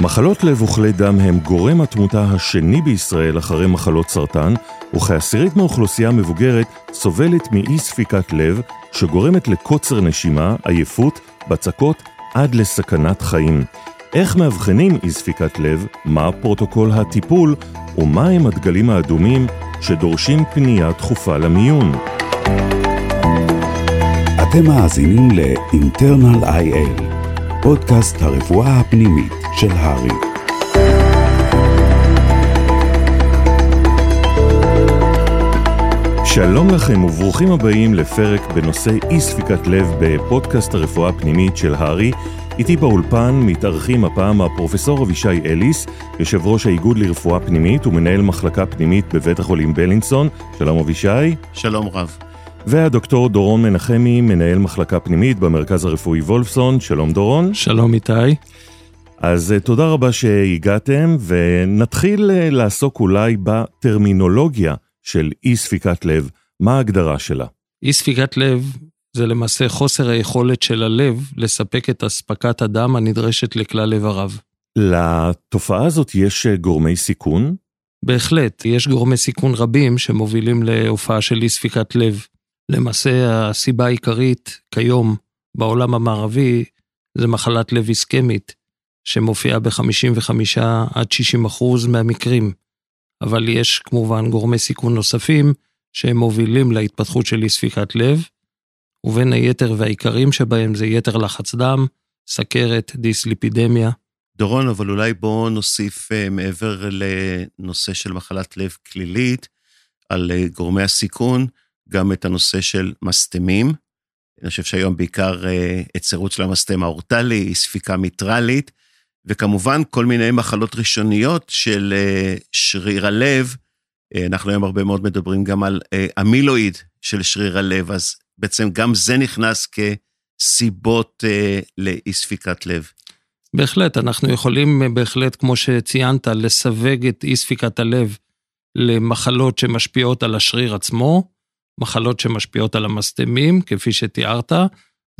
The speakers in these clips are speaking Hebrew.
מחלות לב וכלי דם הם גורם התמותה השני בישראל אחרי מחלות סרטן, וכעשירית מהאוכלוסייה המבוגרת סובלת מאי ספיקת לב, שגורמת לקוצר נשימה, עייפות, בצקות, עד לסכנת חיים. איך מאבחנים אי ספיקת לב, מה פרוטוקול הטיפול, ומה הם הדגלים האדומים שדורשים פנייה דחופה למיון. אתם מאזינים ל-internal IL, פודקאסט הרפואה הפנימית של הרי. שלום לכם וברוכים הבאים לפרק בנושא אי ספיקת לב בפודקאסט הרפואה הפנימית של הרי. איתי באולפן מתארחים הפעם הפרופסור אבישי אליס, יושב ראש האיגוד לרפואה פנימית ומנהל מחלקה פנימית בבית החולים בלינסון. שלום אבישי. שלום רב. והדוקטור דורון מנחמי, מנהל מחלקה פנימית במרכז הרפואי וולפסון. שלום דורון. שלום איתי. אז אה, תודה רבה שהגעתם, ונתחיל אה, לעסוק אולי בטרמינולוגיה של אי ספיקת לב. מה ההגדרה שלה? אי ספיקת לב זה למעשה חוסר היכולת של הלב לספק את אספקת הדם הנדרשת לכלל איבריו. לתופעה הזאת יש אה, גורמי סיכון? בהחלט, יש גורמי סיכון רבים שמובילים להופעה של אי ספיקת לב. למעשה הסיבה העיקרית כיום בעולם המערבי זה מחלת לב איסקמית, שמופיעה ב-55 עד 60 אחוז מהמקרים. אבל יש כמובן גורמי סיכון נוספים שהם מובילים להתפתחות של אי ספיקת לב, ובין היתר והעיקרים שבהם זה יתר לחץ דם, סכרת, דיסליפידמיה. דורון, אבל אולי בואו נוסיף uh, מעבר לנושא של מחלת לב כלילית, על uh, גורמי הסיכון, גם את הנושא של מסתמים. אני חושב שהיום בעיקר היצרות של המסתם האורטלי, ספיקה מיטרלית, וכמובן כל מיני מחלות ראשוניות של uh, שריר הלב. Uh, אנחנו היום הרבה מאוד מדברים גם על אמילואיד של שריר הלב, אז בעצם גם זה נכנס כסיבות לאי ספיקת לב. בהחלט, אנחנו יכולים בהחלט, כמו ציינת, לסווג את אי ספיקת הלב למחלות שמשפיעות על השריר עצמו, מחלות שמשפיעות על המסתמים, כפי שתיארת.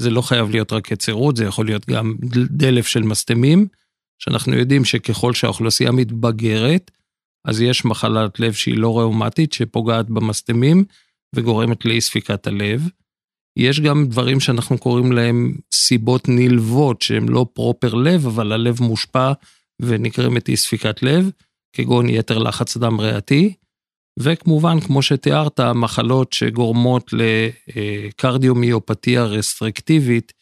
זה לא חייב להיות רק יצירות, זה יכול להיות גם דלף של מסתמים, שאנחנו יודעים שככל שהאוכלוסייה מתבגרת, אז יש מחלת לב שהיא לא ראומטית, שפוגעת במסתמים וגורמת לאי ספיקת הלב. יש גם דברים שאנחנו קוראים להם סיבות נלוות, שהן לא פרופר לב, אבל הלב מושפע ונקרמת אי ספיקת לב, כגון יתר לחץ דם ריאתי. וכמובן, כמו שתיארת, מחלות שגורמות לקרדיומיופתיה רסטריקטיבית,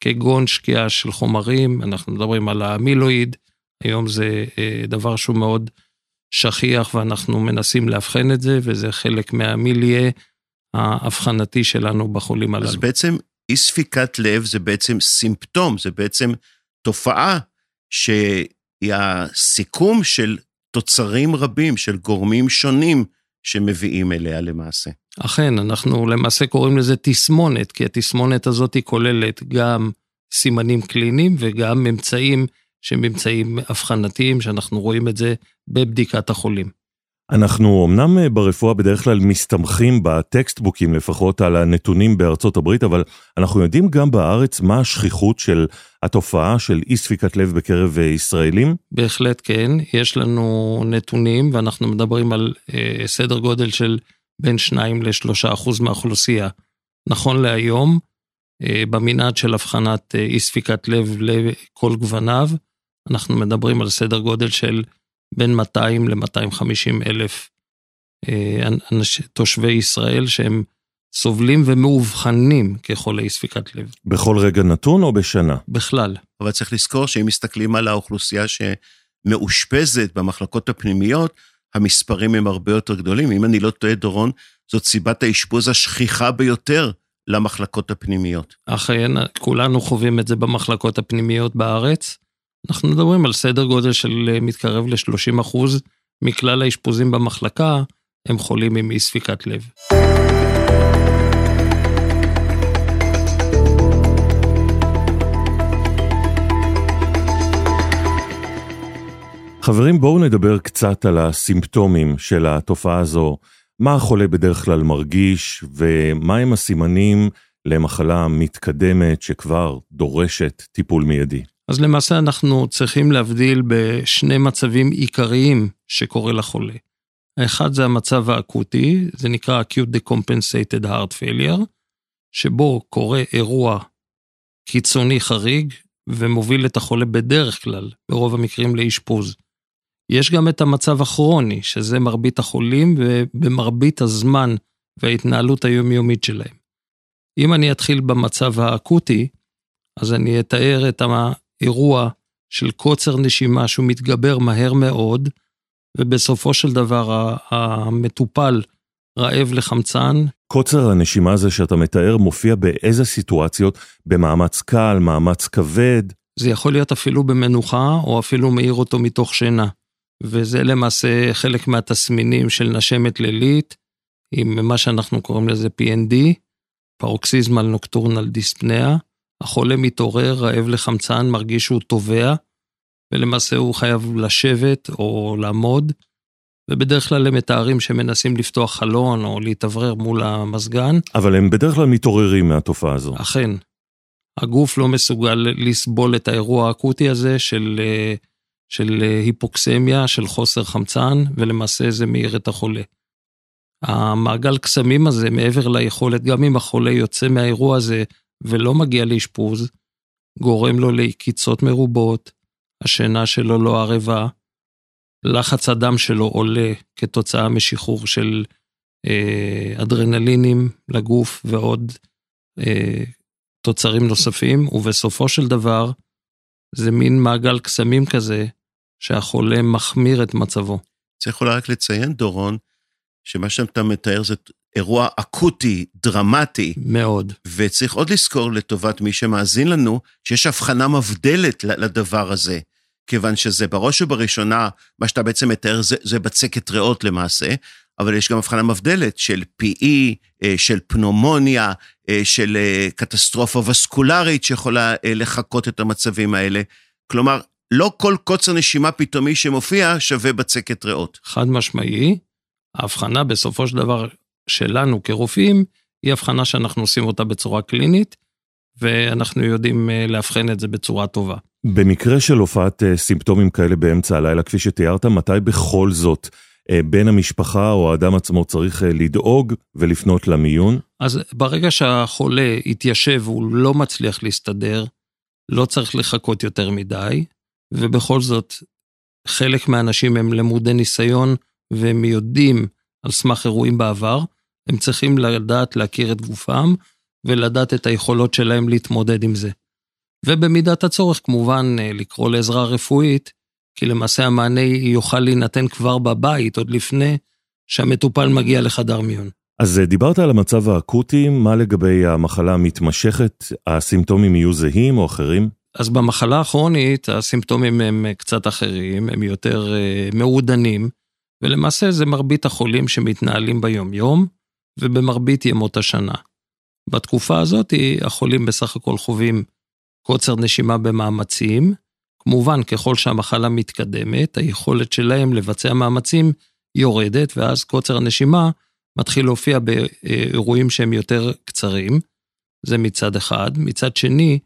כגון שקיעה של חומרים, אנחנו מדברים על האמילואיד, היום זה אה, דבר שהוא מאוד שכיח ואנחנו מנסים לאבחן את זה, וזה חלק מהמיליה האבחנתי שלנו בחולים הללו. אז בעצם אי ספיקת לב זה בעצם סימפטום, זה בעצם תופעה שהיא הסיכום של תוצרים רבים, של גורמים שונים שמביאים אליה למעשה. אכן, אנחנו למעשה קוראים לזה תסמונת, כי התסמונת הזאת היא כוללת גם סימנים קליניים וגם ממצאים שהם ממצאים אבחנתיים, שאנחנו רואים את זה בבדיקת החולים. אנחנו אמנם אה, ברפואה בדרך כלל מסתמכים בטקסטבוקים לפחות על הנתונים בארצות הברית, אבל אנחנו יודעים גם בארץ מה השכיחות של התופעה של אי ספיקת לב בקרב אה, ישראלים? בהחלט כן, יש לנו נתונים ואנחנו מדברים על אה, סדר גודל של בין 2 ל-3 אחוז מהאוכלוסייה. נכון להיום, אה, במנעד של הבחנת אה, אי ספיקת לב לכל גווניו, אנחנו מדברים על סדר גודל של בין 200 ל-250 אלף אה, תושבי ישראל שהם סובלים ומאובחנים כחולי ספיקת לב. בכל רגע נתון או בשנה? בכלל. אבל צריך לזכור שאם מסתכלים על האוכלוסייה שמאושפזת במחלקות הפנימיות, המספרים הם הרבה יותר גדולים. אם אני לא טועה, דורון, זאת סיבת האשפוז השכיחה ביותר למחלקות הפנימיות. אכן, כולנו חווים את זה במחלקות הפנימיות בארץ. אנחנו מדברים על סדר גודל של אה, מתקרב ל-30 אחוז מכלל האשפוזים במחלקה הם חולים עם אי ספיקת לב. חברים, בואו נדבר קצת על הסימפטומים של התופעה הזו. מה החולה בדרך כלל מרגיש, ומהם הסימנים למחלה מתקדמת שכבר דורשת טיפול מיידי. אז למעשה אנחנו צריכים להבדיל בשני מצבים עיקריים שקורה לחולה. האחד זה המצב האקוטי, זה נקרא acute decompensated heart failure, שבו קורה אירוע קיצוני חריג ומוביל את החולה בדרך כלל, ברוב המקרים לאשפוז. יש גם את המצב הכרוני, שזה מרבית החולים ובמרבית הזמן וההתנהלות היומיומית שלהם. אם אני אתחיל במצב האקוטי, אז אני אתאר את האירוע של קוצר נשימה שהוא מתגבר מהר מאוד, ובסופו של דבר המטופל רעב לחמצן. קוצר הנשימה הזה שאתה מתאר מופיע באיזה סיטואציות? במאמץ קל, מאמץ כבד? זה יכול להיות אפילו במנוחה, או אפילו מאיר אותו מתוך שינה. וזה למעשה חלק מהתסמינים של נשמת לילית, עם מה שאנחנו קוראים לזה PND, פרוקסיזמל נוקטורנל דיספניה. החולה מתעורר, רעב לחמצן, מרגיש שהוא טובע, ולמעשה הוא חייב לשבת או לעמוד, ובדרך כלל הם מתארים שמנסים לפתוח חלון או להתאוורר מול המזגן. אבל הם בדרך כלל מתעוררים מהתופעה הזו. אכן. הגוף לא מסוגל לסבול את האירוע האקוטי הזה של, של היפוקסמיה, של חוסר חמצן, ולמעשה זה מאיר את החולה. המעגל קסמים הזה, מעבר ליכולת, גם אם החולה יוצא מהאירוע הזה ולא מגיע לאשפוז, גורם לו לעקיצות מרובות, השינה שלו לא ערבה, לחץ הדם שלו עולה כתוצאה משחרור של אה, אדרנלינים לגוף ועוד אה, תוצרים נוספים, ובסופו של דבר זה מין מעגל קסמים כזה שהחולה מחמיר את מצבו. צריך אולי רק לציין, דורון, שמה שאתה מתאר זה אירוע אקוטי, דרמטי. מאוד. וצריך עוד לזכור לטובת מי שמאזין לנו, שיש הבחנה מבדלת לדבר הזה. כיוון שזה בראש ובראשונה, מה שאתה בעצם מתאר זה, זה בצקת ריאות למעשה, אבל יש גם הבחנה מבדלת של PE, אה, של פנומוניה, אה, של אה, קטסטרופה וסקולרית שיכולה לחקות את המצבים האלה. כלומר, לא כל קוצר נשימה פתאומי שמופיע שווה בצקת ריאות. חד משמעי. ההבחנה בסופו של דבר שלנו כרופאים, היא הבחנה שאנחנו עושים אותה בצורה קלינית, ואנחנו יודעים לאבחן את זה בצורה טובה. במקרה של הופעת אה, סימפטומים כאלה באמצע הלילה, כפי שתיארת, מתי בכל זאת אה, בן המשפחה או האדם עצמו צריך אה, לדאוג ולפנות למיון? אז ברגע שהחולה התיישב והוא לא מצליח להסתדר, לא צריך לחכות יותר מדי, ובכל זאת, חלק מהאנשים הם למודי ניסיון והם יודעים על סמך אירועים בעבר, הם צריכים לדעת להכיר את גופם ולדעת את היכולות שלהם להתמודד עם זה. ובמידת הצורך כמובן אה, לקרוא לעזרה רפואית, כי למעשה המענה יוכל להינתן כבר בבית, עוד לפני שהמטופל מגיע לחדר מיון. אז אה, דיברת על המצב האקוטי, מה לגבי המחלה המתמשכת? הסימפטומים יהיו זהים או אחרים? אז במחלה הכרונית הסימפטומים הם קצת אחרים, הם יותר מעודנים, ולמעשה זה מרבית החולים שמתנהלים ביום-יום, ובמרבית ימות השנה. בתקופה הזאת החולים בסך הכל חווים קוצר נשימה במאמצים. כמובן, ככל שהמחלה מתקדמת, היכולת שלהם לבצע מאמצים יורדת, ואז קוצר הנשימה מתחיל להופיע באירועים שהם יותר קצרים. זה מצד אחד. מצד שני,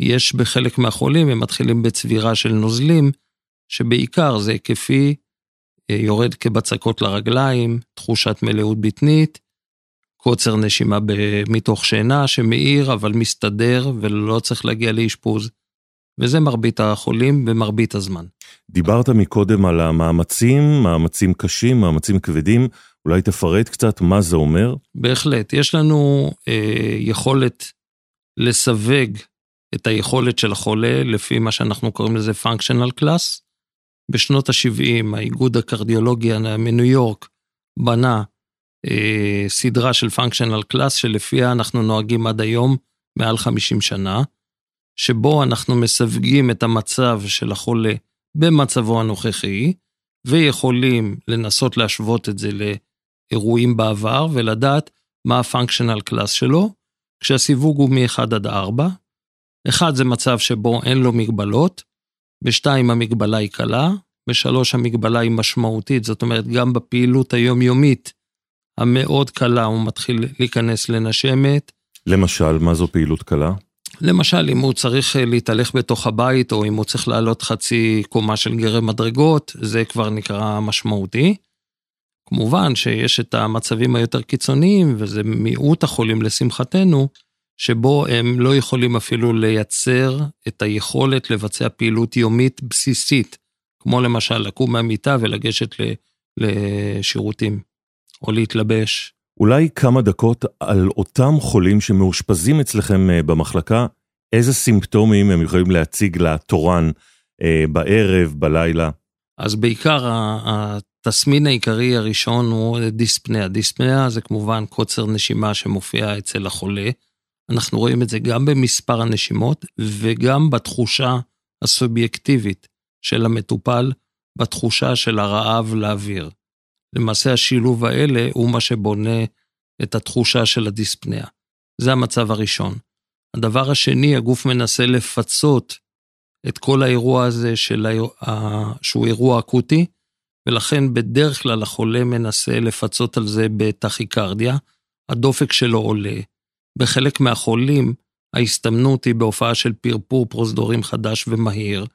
יש בחלק מהחולים, הם מתחילים בצבירה של נוזלים, שבעיקר זה היקפי, אה, יורד כבצקות לרגליים, תחושת מלאות בטנית, קוצר נשימה מתוך שינה שמאיר אבל מסתדר ולא צריך להגיע לאשפוז. וזה מרבית החולים במרבית הזמן. דיברת מקודם על המאמצים, מאמצים קשים, מאמצים כבדים, אולי תפרט קצת מה זה אומר? בהחלט, יש לנו אה, יכולת לסווג את היכולת של החולה לפי מה שאנחנו קוראים לזה functional class. בשנות ה-70 האיגוד הקרדיולוגי מניו יורק בנה סדרה של functional class שלפיה אנחנו נוהגים עד היום מעל 50 שנה, שבו אנחנו מסווגים את המצב של החולה במצבו הנוכחי, ויכולים לנסות להשוות את זה לאירועים בעבר ולדעת מה ה functional class שלו, כשהסיווג הוא מ-1 עד 4. 1 זה מצב שבו אין לו מגבלות, ב-2 המגבלה היא קלה, ב-3 המגבלה היא משמעותית, זאת אומרת גם בפעילות היומיומית המאוד קלה, הוא מתחיל להיכנס לנשמת. למשל, מה זו פעילות קלה? למשל, אם הוא צריך אה, להתהלך בתוך הבית, או אם הוא צריך לעלות חצי קומה של גרם מדרגות, זה כבר נקרא משמעותי. כמובן שיש את המצבים היותר קיצוניים, וזה מיעוט החולים לשמחתנו, שבו הם לא יכולים אפילו לייצר את היכולת לבצע פעילות יומית בסיסית, כמו למשל לקום מהמיטה ולגשת לשירותים, או להתלבש. אולי כמה דקות על אותם חולים שמאושפזים אצלכם אה, במחלקה, איזה סימפטומים הם יכולים להציג לתורן אה, בערב, בלילה? אז בעיקר התסמין העיקרי הראשון הוא דיספניה. דיספניה זה כמובן קוצר נשימה שמופיע אצל החולה. אנחנו רואים את זה גם במספר הנשימות וגם בתחושה הסובייקטיבית של המטופל, בתחושה של הרעב לאוויר. למעשה השילוב האלה הוא מה שבונה את התחושה של הדיספניה. זה המצב הראשון. הדבר השני, הגוף מנסה לפצות את כל האירוע הזה של ה... שהוא אירוע אקוטי, ולכן בדרך כלל החולה מנסה לפצות על זה בטכיקרדיה, הדופק שלו עולה. בחלק מהחולים ההסתמנות היא בהופעה של פרפור פרוזדורים חדש ומהיר,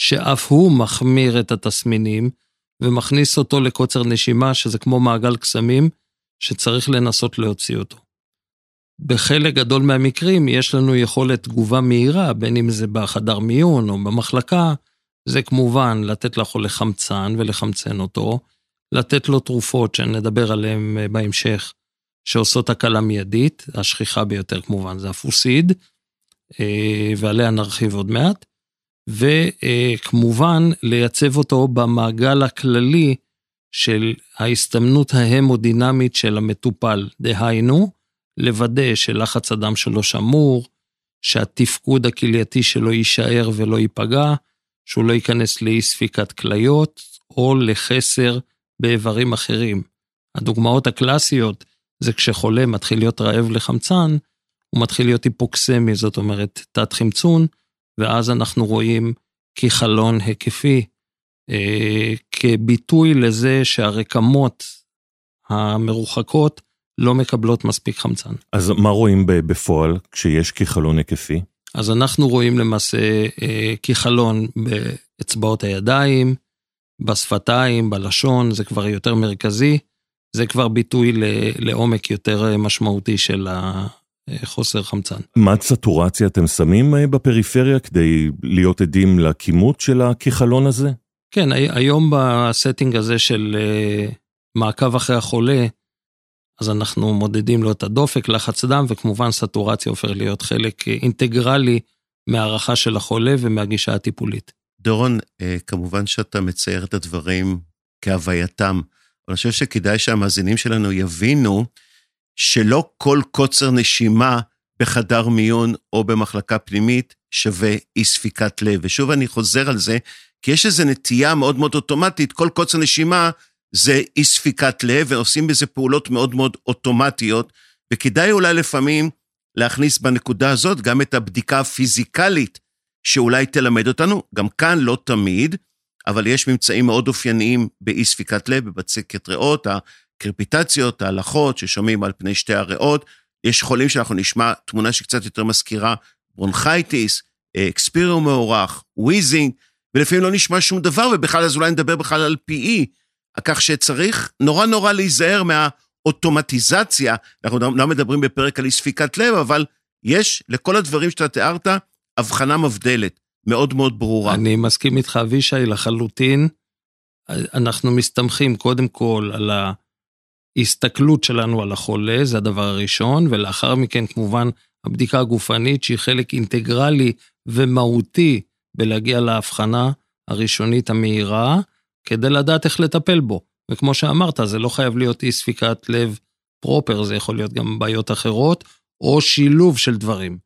שאף הוא מחמיר את התסמינים ומכניס אותו לקוצר נשימה, שזה כמו מעגל קסמים, שצריך לנסות להוציא אותו. בחלק גדול מהמקרים יש לנו יכולת תגובה מהירה, בין אם זה בחדר מיון או במחלקה, זה כמובן לתת לחולה חמצן ולחמצן אותו, לתת לו תרופות שנדבר עליהן בהמשך, שעושות הקלה מיידית, השכיחה ביותר כמובן זה הפוסיד, אה, ועליה נרחיב עוד מעט, וכמובן לייצב אותו במעגל הכללי של ההסתמנות ההמודינמית של המטופל, דהיינו, לוודא שלחץ הדם שלו שמור, שהתפקוד הכלייתי שלו יישאר ולא ייפגע, שהוא לא ייכנס לאי ספיקת כליות או לחסר באיברים אחרים. הדוגמאות הקלאסיות זה כשחולה מתחיל להיות רעב לחמצן, הוא מתחיל להיות היפוקסמי, זאת אומרת תת חמצון, ואז אנחנו רואים כחלון היקפי, אה, כביטוי לזה שהרקמות המרוחקות לא מקבלות מספיק חמצן. אז מה רואים בפועל כשיש כחלון היקפי? אז אנחנו רואים למעשה אה, כיחלון באצבעות הידיים, בשפתיים, בלשון, זה כבר יותר מרכזי, זה כבר ביטוי לעומק יותר משמעותי של החוסר חמצן. מד סטורציה אתם שמים אה, בפריפריה כדי להיות עדים לכימות של הכחלון הזה? כן, היום ב setting הזה של אה, מעקב אחרי החולה, אז אנחנו מודדים לו את הדופק, לחץ דם, וכמובן סטורציה הופך להיות חלק אינטגרלי מהערכה של החולה ומהגישה הטיפולית. דורון, אה, כמובן שאתה מצייר את הדברים כהווייתם, אבל אני חושב שכדאי שהמאזינים שלנו יבינו שלא כל קוצר נשימה בחדר מיון או במחלקה פנימית שווה אי ספיקת לב. ושוב אני חוזר על זה, כי יש איזו נטייה מאוד מאוד אוטומטית, כל קוצר נשימה זה אי ספיקת לב, ועושים בזה פעולות מאוד מאוד אוטומטיות, וכדאי אולי לפעמים להכניס בנקודה הזאת גם את הבדיקה הפיזיקלית שאולי תלמד אותנו, גם כאן לא תמיד, אבל יש ממצאים מאוד אופייניים באי ספיקת לב, בבצקת ריאות, הקרפיטציות, הלחות ששומעים על פני שתי הריאות. יש חולים שאנחנו נשמע תמונה שקצת יותר מזכירה bronchitis, אקספיריום מוארך, wheezing, ולפעמים לא נשמע שום דבר, ובכלל אז אולי נדבר בכלל על PE, כך שצריך נורא נורא להיזהר מהאוטומטיזציה. אנחנו לא מדברים בפרק על אי ספיקת לב, אבל יש לכל הדברים שאתה תיארת הבחנה מבדלת, מאוד מאוד ברורה. אני מסכים איתך, אבישי, לחלוטין. אנחנו מסתמכים קודם כל על ההסתכלות שלנו על החולה, זה הדבר הראשון, ולאחר מכן כמובן הבדיקה הגופנית שהיא חלק אינטגרלי ומהותי בלהגיע להבחנה הראשונית המהירה, כדי לדעת איך לטפל בו. וכמו שאמרת, זה לא חייב להיות אי ספיקת לב פרופר, זה יכול להיות גם בעיות אחרות, או שילוב של דברים.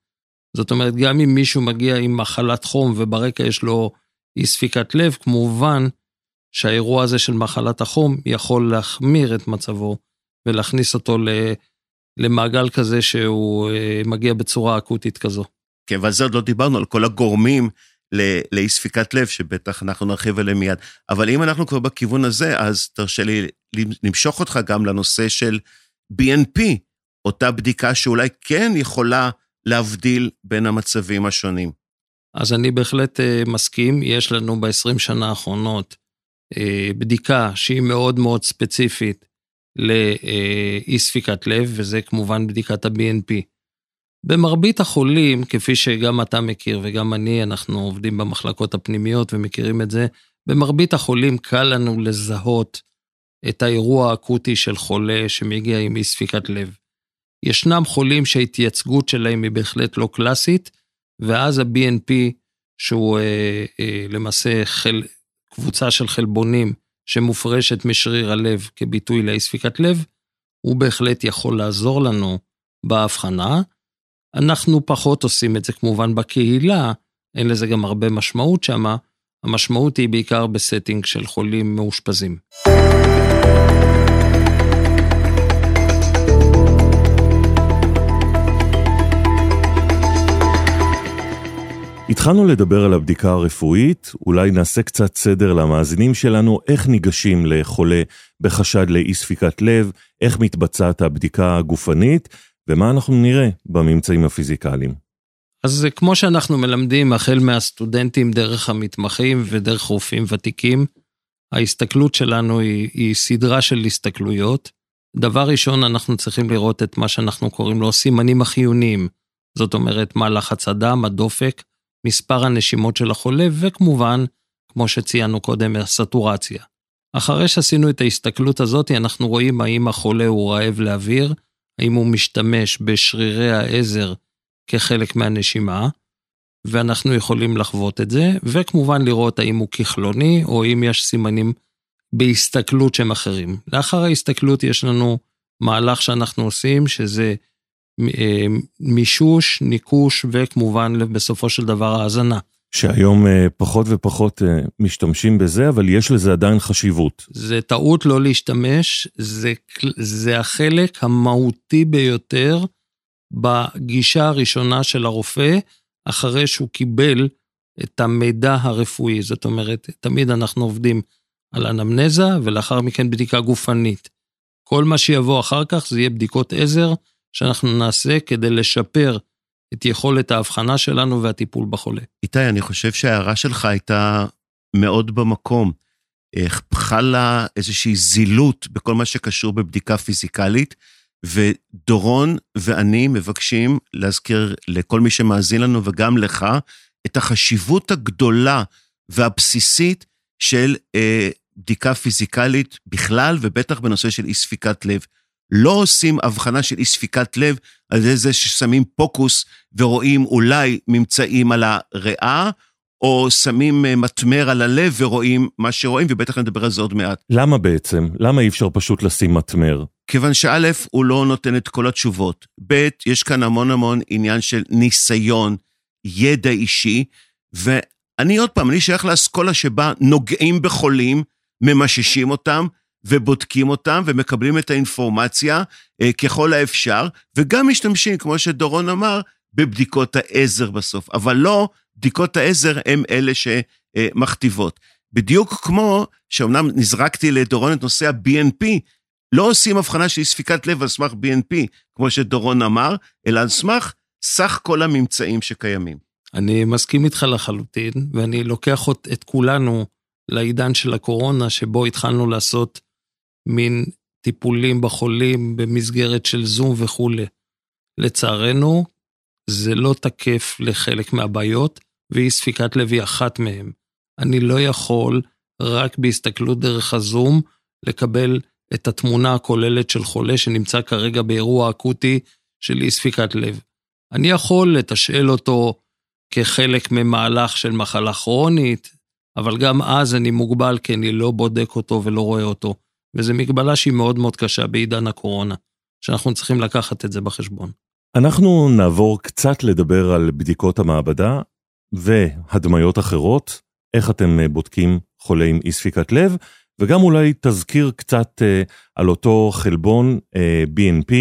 זאת אומרת, גם אם מישהו מגיע עם מחלת חום וברקע יש לו אי ספיקת לב, כמובן שהאירוע הזה של מחלת החום יכול להחמיר את מצבו ולהכניס אותו למעגל כזה שהוא אה, מגיע בצורה אקוטית כזו. כן, ועל זה עוד לא דיברנו, על כל הגורמים לאי ספיקת לב, שבטח אנחנו נרחיב עליהם מיד. אבל אם אנחנו כבר בכיוון הזה, אז תרשה לי למשוך אותך גם לנושא של BNP, אותה בדיקה שאולי כן יכולה להבדיל בין המצבים השונים. אז אני בהחלט uh, מסכים, יש לנו ב-20 שנה האחרונות בדיקה שהיא מאוד מאוד ספציפית לאי ספיקת לב, וזה כמובן בדיקת ה-BNP. במרבית החולים, כפי שגם אתה מכיר וגם אני, אנחנו עובדים במחלקות הפנימיות ומכירים את זה, במרבית החולים קל לנו לזהות את האירוע האקוטי של חולה שמגיע עם אי ספיקת לב. ישנם חולים שההתייצגות שלהם היא בהחלט לא קלאסית, ואז ה-BNP, שהוא אה, אה, למעשה חל, קבוצה של חלבונים שמופרשת משריר הלב כביטוי לאי ספיקת לב, הוא בהחלט יכול לעזור לנו בהבחנה. אנחנו פחות עושים את זה כמובן בקהילה, אין לזה גם הרבה משמעות שמה, המשמעות היא בעיקר ב setting של חולים מאושפזים. התחלנו לדבר על הבדיקה הרפואית, אולי נעשה קצת סדר למאזינים שלנו, איך ניגשים לחולה בחשד לאי ספיקת לב, איך מתבצעת הבדיקה הגופנית, ומה אנחנו נראה בממצאים הפיזיקליים. אז כמו שאנחנו מלמדים החל מהסטודנטים דרך המתמחים ודרך רופאים ותיקים, ההסתכלות שלנו היא, היא סדרה של הסתכלויות. דבר ראשון, אנחנו צריכים לראות את מה שאנחנו קוראים לו סימנים החיוניים. זאת אומרת, מה לחץ הדם, הדופק, מספר הנשימות של החולה, וכמובן, כמו שציינו קודם, הסטורציה. אחרי שעשינו את ההסתכלות הזאת, אנחנו רואים האם החולה הוא רעב לאוויר, האם הוא משתמש בשרירי העזר כחלק מהנשימה, ואנחנו יכולים לחוות את זה, וכמובן לראות האם הוא כחלוני, או אם יש סימנים בהסתכלות שהם אחרים. לאחר ההסתכלות יש לנו מהלך שאנחנו עושים, שזה מישוש, ניקוש, וכמובן בסופו של דבר האזנה. שהיום אה, פחות ופחות אה, משתמשים בזה, אבל יש לזה עדיין חשיבות. זה טעות לא להשתמש, זה, זה החלק המהותי ביותר בגישה הראשונה של הרופא, אחרי שהוא קיבל את המידע הרפואי. זאת אומרת, תמיד אנחנו עובדים על אנמנזה, ולאחר מכן בדיקה גופנית. כל מה שיבוא אחר כך זה יהיה בדיקות עזר שאנחנו נעשה כדי לשפר את יכולת ההבחנה שלנו והטיפול בחולה. איתי, אני חושב שההערה שלך הייתה מאוד במקום. חלה איזושהי זילות בכל מה שקשור בבדיקה פיזיקלית, ודורון ואני מבקשים להזכיר לכל מי שמאזין לנו וגם לך, את החשיבות הגדולה והבסיסית של אה, בדיקה פיזיקלית בכלל, ובטח בנושא של אי ספיקת לב. לא עושים הבחנה של אי ספיקת לב על זה ששמים פוקוס ורואים אולי ממצאים על הריאה, או שמים אה, מטמר על הלב ורואים מה שרואים, ובטח נדבר על זה עוד מעט. למה בעצם? למה אי אפשר פשוט לשים מטמר? כיוון שא', הוא לא נותן את כל התשובות. ב', יש כאן המון המון עניין של ניסיון, ידע אישי, ואני עוד פעם, אני שייך לאסכולה שבה נוגעים בחולים, ממששים אותם, ובודקים אותם ומקבלים את האינפורמציה אה, ככל האפשר, וגם משתמשים, כמו שדורון אמר, בבדיקות העזר בסוף. אבל לא בדיקות העזר הם אלה שמכתיבות. בדיוק כמו שאומנם נזרקתי לדורון את נושא ה-BNP, לא עושים הבחנה של ספיקת לב על סמך BNP, כמו שדורון אמר, אלא על סמך סך כל הממצאים שקיימים. אני מסכים איתך לחלוטין, ואני לוקח את כולנו לעידן של הקורונה, שבו התחלנו לעשות מין טיפולים בחולים במסגרת של זום וכולי. לצערנו, זה לא תקף לחלק מהבעיות, ואי ספיקת לב היא אחת מהן. אני לא יכול, רק בהסתכלות דרך הזום, לקבל את התמונה הכוללת של חולה שנמצא כרגע באירוע אקוטי של אי ספיקת לב. אני יכול לתשאל אותו כחלק ממהלך של מחלה כרונית, אבל גם אז אני מוגבל כי אני לא בודק אותו ולא רואה אותו. וזו מגבלה שהיא מאוד מאוד קשה בעידן הקורונה, שאנחנו צריכים לקחת את זה בחשבון. אנחנו נעבור קצת לדבר על בדיקות המעבדה והדמיות אחרות, איך אתם אה, בודקים חולה עם אי ספיקת לב, וגם אולי תזכיר קצת uh, על אותו חלבון uh, BNP,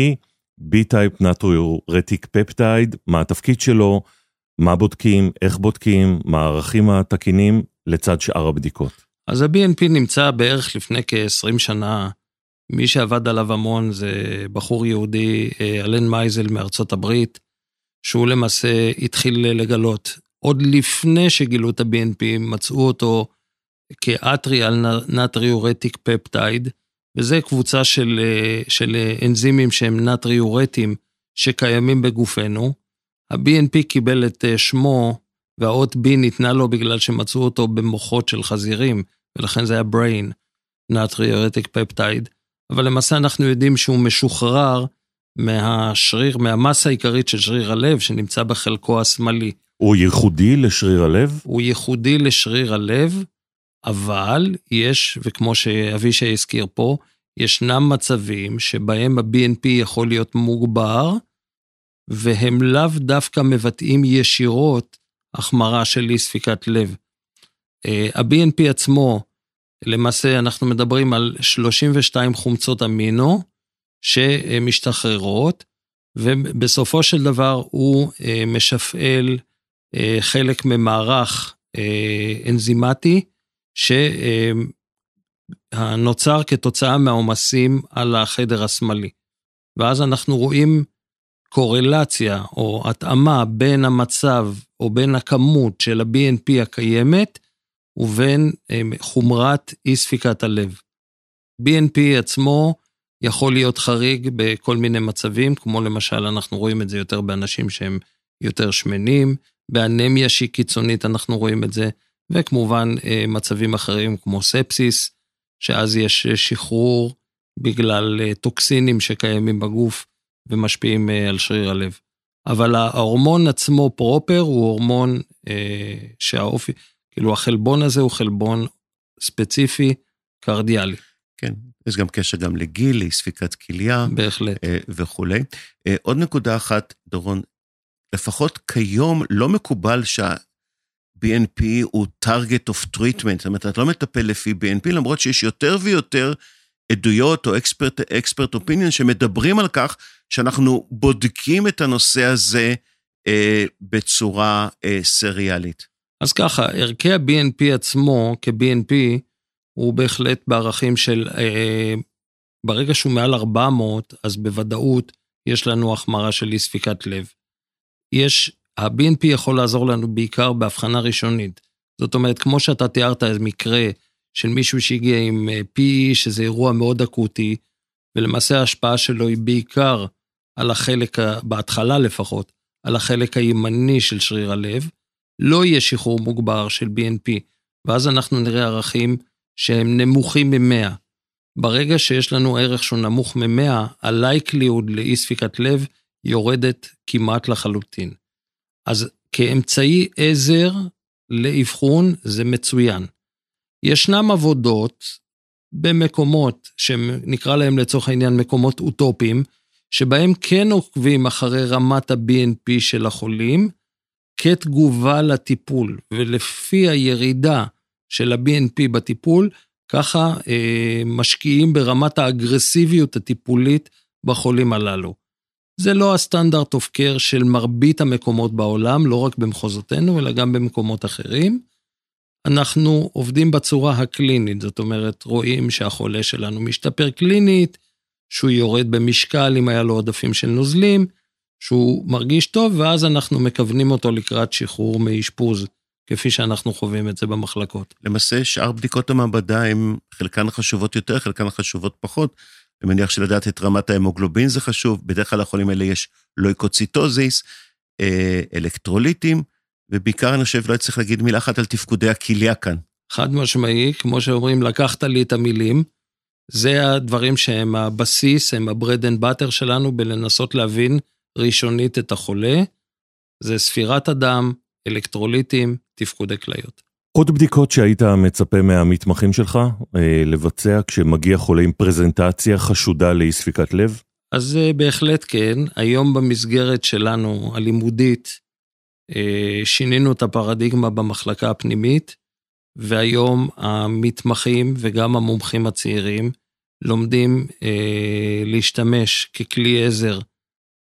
B-Type Natriuretic Peptide, מה התפקיד שלו, מה בודקים, איך בודקים, מה הערכים התקינים לצד שאר הבדיקות. אז ה-BNP נמצא בערך לפני כ-20 שנה. מי שעבד עליו המון זה בחור יהודי, אה, אלן מייזל מארצות הברית, שהוא למעשה התחיל לגלות. עוד לפני שגילו את ה-BNP, מצאו אותו כאטריאל נטריורטיק פפטייד, וזה קבוצה של, של אנזימים שהם נטריורטים שקיימים בגופנו. ה-BNP קיבל את שמו, והאות B ניתנה לו בגלל שמצאו אותו במוחות של חזירים, ולכן זה היה brain, נטריורטיק פפטייד. אבל למעשה אנחנו יודעים שהוא משוחרר מהשריר, מהמסה העיקרית של שריר הלב, שנמצא בחלקו השמאלי. הוא ייחודי לשריר הלב? הוא ייחודי לשריר הלב, אבל יש, וכמו שאבישי הזכיר פה, ישנם מצבים שבהם ה-BNP יכול להיות מוגבר, והם לאו דווקא מבטאים ישירות החמרה של אי ספיקת לב. אה, ה-BNP עצמו, למעשה אנחנו מדברים על 32 חומצות אמינו שמשתחררות, ובסופו של דבר הוא אה, משפעל אה, חלק ממערך אנזימטי שנוצר כתוצאה מהעומסים על החדר השמאלי. ואז אנחנו רואים קורלציה או התאמה בין המצב או בין הכמות של ה-BNP הקיימת ובין חומרת אי ספיקת הלב. BNP עצמו יכול להיות חריג בכל מיני מצבים, כמו למשל אנחנו רואים את זה יותר באנשים שהם יותר שמנים, באנמיה שהיא קיצונית אנחנו רואים את זה, וכמובן מצבים אחרים כמו ספסיס, שאז יש שחרור בגלל טוקסינים שקיימים בגוף ומשפיעים על שריר הלב. אבל ההורמון עצמו פרופר הוא הורמון אה, שהאופי, כאילו החלבון הזה הוא חלבון ספציפי קרדיאלי. כן, יש גם קשר גם לגיל, לאי-ספיקת כליה. בהחלט. אה, וכולי. אה, עוד נקודה אחת, דורון, לפחות כיום לא מקובל שה-BNP הוא target of treatment, זאת אומרת, אתה לא מטפל לפי BNP, למרות שיש יותר ויותר עדויות או expert, expert opinion שמדברים על כך שאנחנו בודקים את הנושא הזה אה, בצורה אה, סריאלית. אז ככה, ערכי ה-BNP עצמו כ-BNP הוא בהחלט בערכים של, אה, ברגע שהוא מעל 400, אז בוודאות יש לנו החמרה של אי ספיקת לב. יש, ה-BNP יכול לעזור לנו בעיקר בהבחנה ראשונית. זאת אומרת, כמו שאתה תיארת איזה מקרה של מישהו שהגיע עם PE, שזה אירוע מאוד אקוטי, ולמעשה ההשפעה שלו היא בעיקר על החלק, בהתחלה לפחות, על החלק הימני של שריר הלב, לא יהיה שחרור מוגבר של BNP, ואז אנחנו נראה ערכים שהם נמוכים מ-100. ברגע שיש לנו ערך שהוא נמוך מ-100, ה-likelihood לאי ספיקת לב יורדת כמעט לחלוטין. אז כאמצעי עזר לאבחון זה מצוין. ישנם עבודות במקומות שנקרא להם לצורך העניין מקומות אוטופיים, שבהם כן עוקבים אחרי רמת ה-BNP של החולים כתגובה לטיפול, ולפי הירידה של ה-BNP בטיפול, ככה אה, משקיעים ברמת האגרסיביות הטיפולית בחולים הללו. זה לא הסטנדרט אוף קר של מרבית המקומות בעולם, לא רק במחוזותינו, אלא גם במקומות אחרים. אנחנו עובדים בצורה הקלינית, זאת אומרת, רואים שהחולה שלנו משתפר קלינית, שהוא יורד במשקל אם היה לו עודפים של נוזלים, שהוא מרגיש טוב, ואז אנחנו מכוונים אותו לקראת שחרור מאשפוז, כפי שאנחנו חווים את זה במחלקות. למעשה, שאר בדיקות המעבדה הן חלקן חשובות יותר, חלקן חשובות פחות. אני מניח שלדעת את רמת ההמוגלובין זה חשוב, בדרך כלל לחולים האלה יש לויקוציטוזיס, אה, אלקטרוליטים, ובעיקר אני חושב, לא צריך להגיד מילה אחת על תפקודי הכליה כאן. חד משמעי, כמו שאומרים, לקחת לי את המילים. זה הדברים שהם הבסיס, הם ה-bread and butter שלנו בלנסות להבין ראשונית את החולה. זה ספירת הדם, אלקטרוליטים, תפקודי כליות. עוד בדיקות שהיית מצפה מהמתמחים שלך אה, לבצע כשמגיע חולה עם פרזנטציה חשודה לאי ספיקת לב? אז אה, בהחלט כן. היום במסגרת שלנו, הלימודית, אה, שינינו את הפרדיגמה במחלקה הפנימית, והיום המתמחים וגם המומחים הצעירים לומדים אה, להשתמש ככלי עזר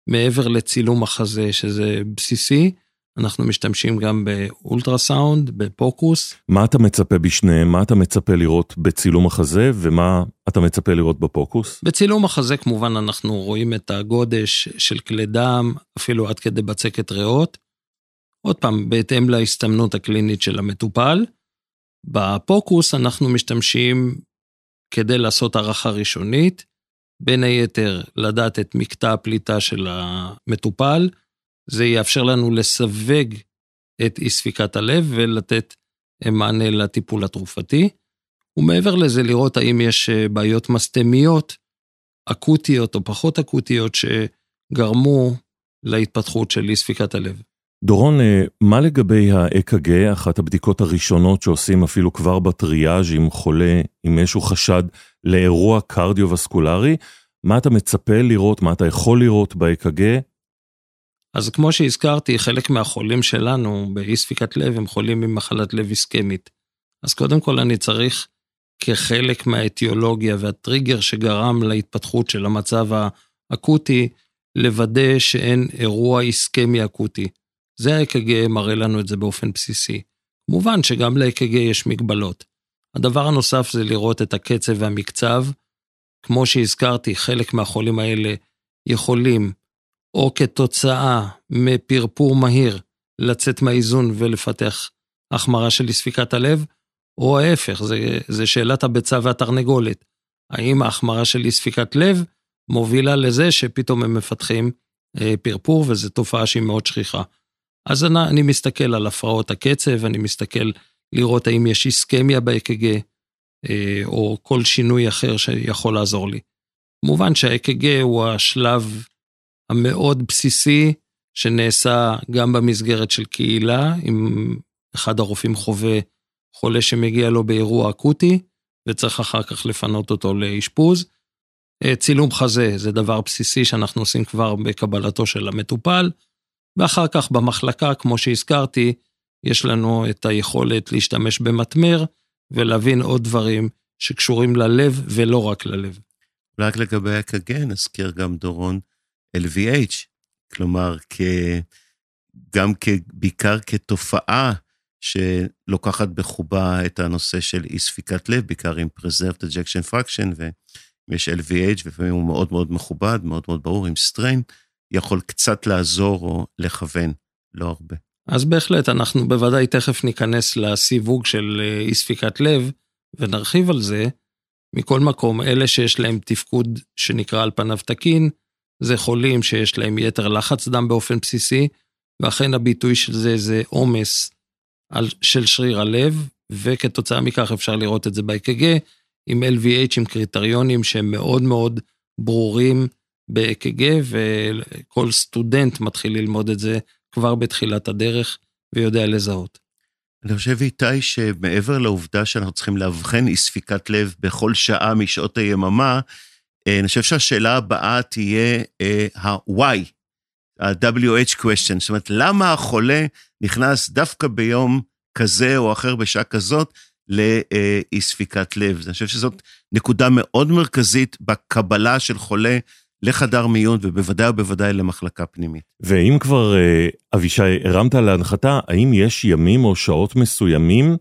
מעבר לצילום החזה, שזה בסיסי, אנחנו משתמשים גם באולטרסאונד, בפוקוס. מה אתה מצפה בשניהם? מה אתה מצפה לראות בצילום החזה, ומה אתה מצפה לראות בפוקוס? בצילום החזה כמובן אנחנו רואים את הגודש של כלי דם, אפילו עד כדי בצקת ריאות. עוד פעם, בהתאם להסתמנות הקלינית של המטופל. בפוקוס אנחנו משתמשים כדי לעשות הערכה ראשונית, בין היתר לדעת את מקטע הפליטה של המטופל, זה יאפשר לנו לסווג את אי ספיקת הלב ולתת מענה לטיפול התרופתי. ומעבר לזה, לראות האם יש אה, בעיות מסתמיות, אקוטיות או פחות אקוטיות, שגרמו להתפתחות של אי ספיקת הלב. דורון, אה, מה לגבי ה-EKG, אחת הבדיקות הראשונות שעושים אפילו כבר בטריאז' עם חולה, עם איזשהו חשד לאירוע קרדיו-וסקולרי? מה אתה מצפה לראות, מה אתה יכול לראות ב-EKG? אז כמו שהזכרתי, חלק מהחולים שלנו באי ספיקת לב הם חולים עם מחלת לב איסקמית. אז קודם כל אני צריך, כחלק מהאטיולוגיה והטריגר שגרם להתפתחות של המצב האקוטי, לוודא שאין אירוע איסקמי אקוטי. זה ה-EKG מראה לנו את זה באופן בסיסי. כמובן שגם ל-EKG יש מגבלות. הדבר הנוסף זה לראות את הקצב והמקצב. כמו שהזכרתי, חלק מהחולים האלה יכולים, או כתוצאה מפרפור מהיר, לצאת מהאיזון ולפתח החמרה של ספיקת הלב, או ההפך, זה, זה שאלת הביצה והתרנגולת. האם ההחמרה של אי ספיקת לב מובילה לזה שפתאום הם מפתחים אה, פרפור, וזו תופעה שהיא מאוד שכיחה. אז אני, אני מסתכל על הפרעות הקצב, אני מסתכל לראות האם יש איסקמיה ב-EKG, אה, או כל שינוי אחר שיכול לעזור לי. כמובן שה-EKG הוא השלב המאוד בסיסי, שנעשה גם במסגרת של קהילה, אם אחד הרופאים חווה חולה שמגיע לו באירוע אקוטי, וצריך אחר כך לפנות אותו לאשפוז. אה, צילום חזה זה דבר בסיסי שאנחנו עושים כבר בקבלתו של המטופל, ואחר כך במחלקה, כמו שהזכרתי, יש לנו את היכולת להשתמש במטמר ולהבין עוד דברים שקשורים ללב ולא רק ללב. רק לגבי ה-EKG, נזכיר גם דורון LVH, כלומר, כ... גם כ... בעיקר כתופעה שלוקחת בחובה את הנושא של אי ספיקת לב, בעיקר עם preserved ejection fraction, ואם יש LVH, ולפעמים הוא מאוד מאוד מכובד, מאוד מאוד ברור, עם סטריין, יכול קצת לעזור או לכוון, לא הרבה. אז בהחלט, אנחנו בוודאי תכף ניכנס לסיווג של אה, אי ספיקת לב, ונרחיב על זה. מכל מקום, אלה שיש להם תפקוד שנקרא על פניו תקין, זה חולים שיש להם יתר לחץ דם באופן בסיסי, ואכן הביטוי של זה זה עומס של שריר הלב, וכתוצאה מכך אפשר לראות את זה ב-EKG, עם LVH עם קריטריונים שהם מאוד מאוד ברורים ב-EKG, וכל סטודנט מתחיל ללמוד את זה כבר בתחילת הדרך ויודע לזהות. אני חושב, איתי, שמעבר לעובדה שאנחנו צריכים לאבחן אי ספיקת לב בכל שעה משעות היממה, אה, אני חושב שהשאלה הבאה תהיה אה, ה-why, ה-WH question, זאת אומרת, למה החולה נכנס דווקא ביום כזה או אחר בשעה כזאת לאי ספיקת לב. אני חושב שזאת נקודה מאוד מרכזית בקבלה של חולה לחדר מיון, ובוודאי ובוודאי למחלקה פנימית. ואם כבר, אה, אבישי, הרמת להנחתה, האם יש ימים או שעות מסוימים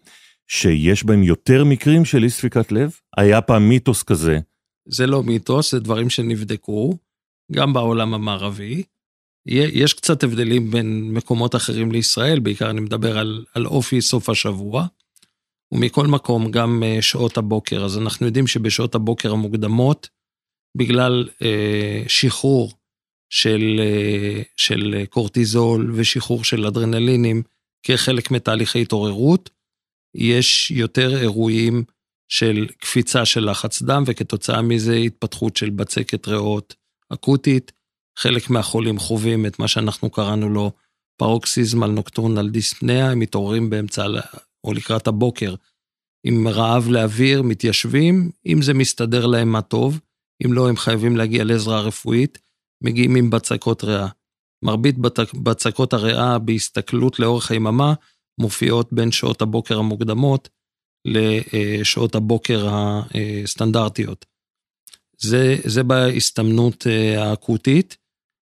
שיש בהם יותר מקרים של אי ספיקת לב? היה פעם מיתוס כזה. זה לא מיתוס, זה דברים שנבדקו, גם בעולם המערבי. יש קצת הבדלים בין מקומות אחרים לישראל, בעיקר אני מדבר על, על אופי סוף השבוע. ומכל מקום, גם אה, שעות הבוקר. אז אנחנו יודעים שבשעות הבוקר המוקדמות, בגלל אה, שחרור של, אה, של קורטיזול ושחרור של אדרנלינים כחלק מתהליכי התעוררות, יש יותר אירועים של קפיצה של לחץ דם, וכתוצאה מזה התפתחות של בצקת ריאות אקוטית. חלק מהחולים חווים את מה שאנחנו קראנו לו פרוקסיזמל נוקטורנל דיספניה, הם מתעוררים באמצע או לקראת הבוקר עם רעב לאוויר, מתיישבים, אם זה מסתדר להם מה טוב, אם לא, הם חייבים להגיע לעזרה רפואית, מגיעים עם בצקות ריאה. מרבית בצקות הריאה בהסתכלות לאורך היממה מופיעות בין שעות הבוקר המוקדמות לשעות הבוקר הסטנדרטיות. זה, זה בהסתמנות אה, האקוטית.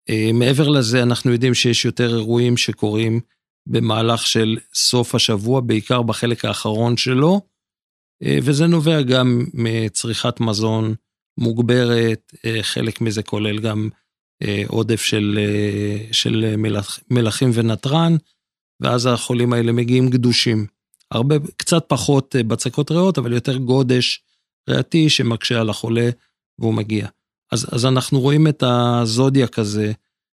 אה, מעבר לזה, אנחנו יודעים שיש יותר אירועים שקורים במהלך של סוף השבוע, בעיקר בחלק האחרון שלו, אה, וזה נובע גם מצריכת מזון מוגברת, אה, חלק מזה כולל גם אה, עודף של, של מלח, מלחים ונתרן, ואז החולים האלה מגיעים גדושים. הרבה, קצת פחות בצקות ריאות, אבל יותר גודש ריאתי שמקשה על החולה והוא מגיע. אז, אז אנחנו רואים את הזודיאק הזה,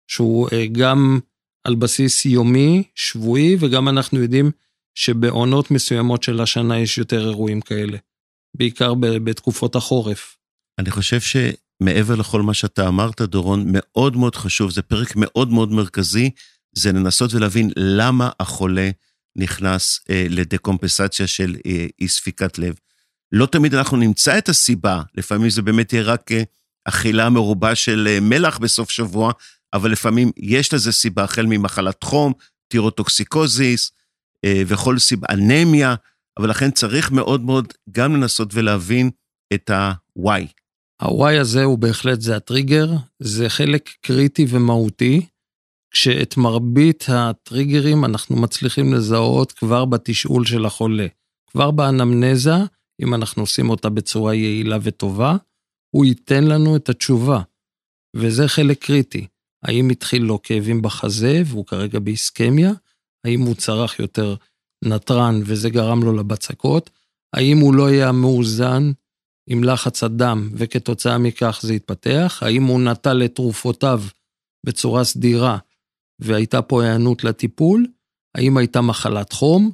שהוא גם על בסיס יומי, שבועי, וגם אנחנו יודעים שבעונות מסוימות של השנה יש יותר אירועים כאלה, בעיקר בתקופות החורף. אני חושב שמעבר לכל מה שאתה אמרת, דורון, מאוד מאוד חשוב, זה פרק מאוד מאוד מרכזי, זה לנסות ולהבין למה החולה נכנס אה, לדקומפנסציה של אה, אי ספיקת לב. לא תמיד אנחנו נמצא את הסיבה, לפעמים זה באמת יהיה רק אה, אכילה מרובה של אה, מלח בסוף שבוע, אבל לפעמים יש לזה סיבה, החל ממחלת חום, טירוטוקסיקוזיס, אה, וכל סיבה, אנמיה, אבל לכן צריך מאוד מאוד גם לנסות ולהבין את ה-why. ה-why הזה הוא בהחלט, זה הטריגר, זה חלק קריטי ומהותי, כשאת מרבית הטריגרים אנחנו מצליחים לזהות כבר בתשאול של החולה. כבר באנמנזה, אם אנחנו עושים אותה בצורה יעילה וטובה, הוא ייתן לנו את התשובה, וזה חלק קריטי. האם התחיל לו כאבים בחזה והוא כרגע באיסקמיה? האם הוא צרך יותר נתרן וזה גרם לו לבצקות? האם הוא לא היה מאוזן עם לחץ הדם וכתוצאה מכך זה התפתח? האם הוא נטל את תרופותיו בצורה סדירה והייתה פה היענות לטיפול? האם הייתה מחלת חום?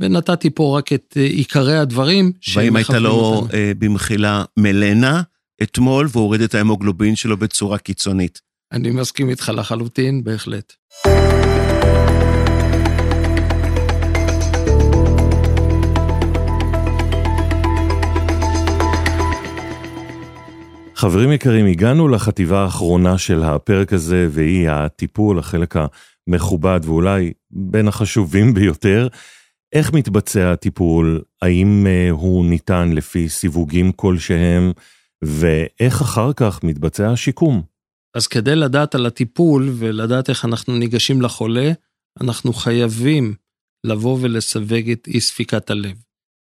ונתתי פה רק את אה, עיקרי הדברים. והאם הייתה לו אה, במחילה מלנה אתמול והוריד את ההמוגלובין שלו בצורה קיצונית? אני מסכים איתך לחלוטין, בהחלט. חברים יקרים, הגענו לחטיבה האחרונה של הפרק הזה, והיא הטיפול, החלק המכובד ואולי בין החשובים ביותר. איך מתבצע הטיפול? האם uh, הוא ניתן לפי סיווגים כלשהם? ואיך אחר כך מתבצע השיקום? אז כדי לדעת על הטיפול ולדעת איך אנחנו ניגשים לחולה, אנחנו חייבים לבוא ולסווג את אי ספיקת הלב.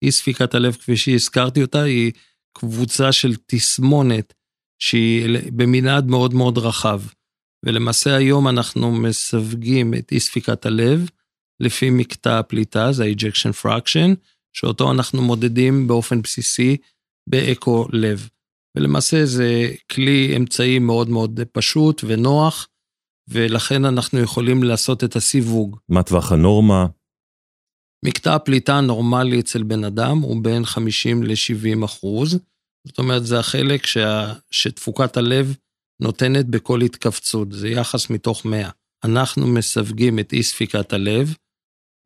אי ספיקת הלב, כפי שהזכרתי אותה, היא קבוצה של תסמונת שהיא במנעד מאוד מאוד רחב. ולמעשה היום אנחנו מסווגים את אי ספיקת הלב לפי מקטע הפליטה, זה ה-ejection fraction, שאותו אנחנו מודדים באופן בסיסי באקו לב. ולמעשה זה כלי אמצעי מאוד מאוד פשוט ונוח, ולכן אנחנו יכולים לעשות את הסיווג. מה טווח הנורמה? מקטע הפליטה הנורמלי אצל בן אדם הוא בין 50 ל-70 אחוז. זאת אומרת, זה החלק שה, שתפוקת הלב נותנת בכל התכווצות, זה יחס מתוך 100. אנחנו מסווגים את אי ספיקת הלב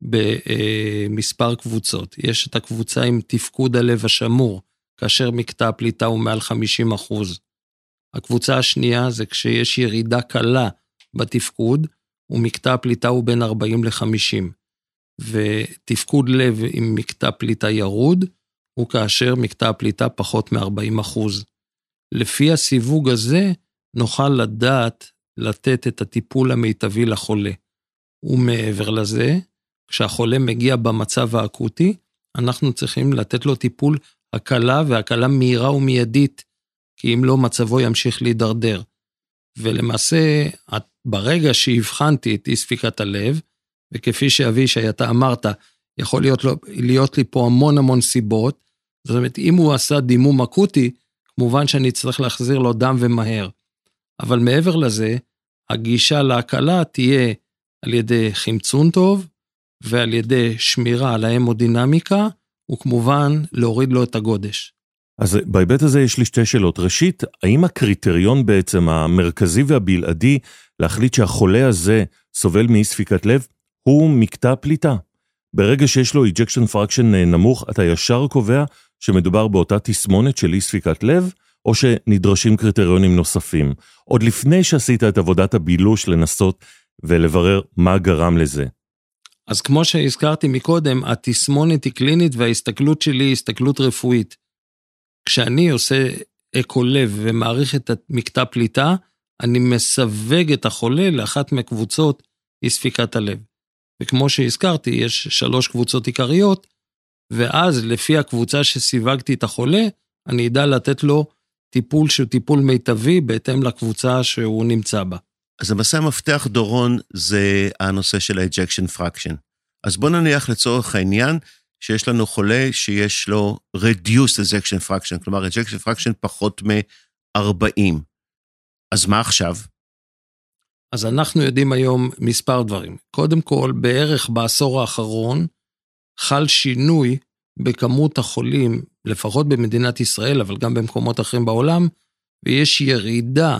במספר קבוצות. יש את הקבוצה עם תפקוד הלב השמור, כאשר מקטע הפליטה הוא מעל 50 אחוז. הקבוצה השנייה זה כשיש ירידה קלה בתפקוד, ומקטע הפליטה הוא בין 40 ל-50. ותפקוד לב עם מקטע פליטה ירוד, הוא כאשר מקטע הפליטה פחות מ-40 אחוז. לפי הסיווג הזה, נוכל לדעת לתת את הטיפול המיטבי לחולה. ומעבר לזה, כשהחולה מגיע במצב האקוטי, אנחנו צריכים לתת לו טיפול הקלה והקלה מהירה ומיידית, כי אם לא מצבו ימשיך להידרדר. ולמעשה, ברגע שהבחנתי את אי ספיקת הלב, וכפי שאבישי, אתה אמרת, יכול להיות, לו, להיות לי פה המון המון סיבות, זאת אומרת, אם הוא עשה דימום אקוטי, כמובן שאני אצטרך להחזיר לו דם ומהר. אבל מעבר לזה, הגישה להקלה תהיה על ידי חמצון טוב ועל ידי שמירה על ההמודינמיקה, וכמובן להוריד לו את הגודש. אז בהיבט הזה יש לי שתי שאלות. ראשית, האם הקריטריון בעצם המרכזי והבלעדי להחליט שהחולה הזה סובל מאי ספיקת לב הוא מקטע פליטה? ברגע שיש לו ejection fraction נמוך, אתה ישר קובע שמדובר באותה תסמונת של אי ספיקת לב, או שנדרשים קריטריונים נוספים, עוד לפני שעשית את עבודת הבילוש לנסות ולברר מה גרם לזה. אז כמו שהזכרתי מקודם, התסמונת היא קלינית וההסתכלות שלי היא הסתכלות רפואית. כשאני עושה אקו לב ומעריך את מקטע פליטה, אני מסווג את החולה לאחת מקבוצות אי ספיקת הלב. וכמו שהזכרתי, יש שלוש קבוצות עיקריות, ואז לפי הקבוצה שסיווגתי את החולה, אני אדע לתת לו טיפול שהוא טיפול מיטבי בהתאם לקבוצה שהוא נמצא בה. אז למעשה המפתח, דורון, זה הנושא של ה-ejection fraction. אז בוא נניח לצורך העניין שיש לנו חולה שיש לו reduced ejection fraction, כלומר ejection fraction פחות מ-40. אז מה עכשיו? אז אנחנו יודעים היום מספר דברים. קודם כל, בערך בעשור האחרון חל שינוי בכמות החולים, לפחות במדינת ישראל, אבל גם במקומות אחרים בעולם, ויש ירידה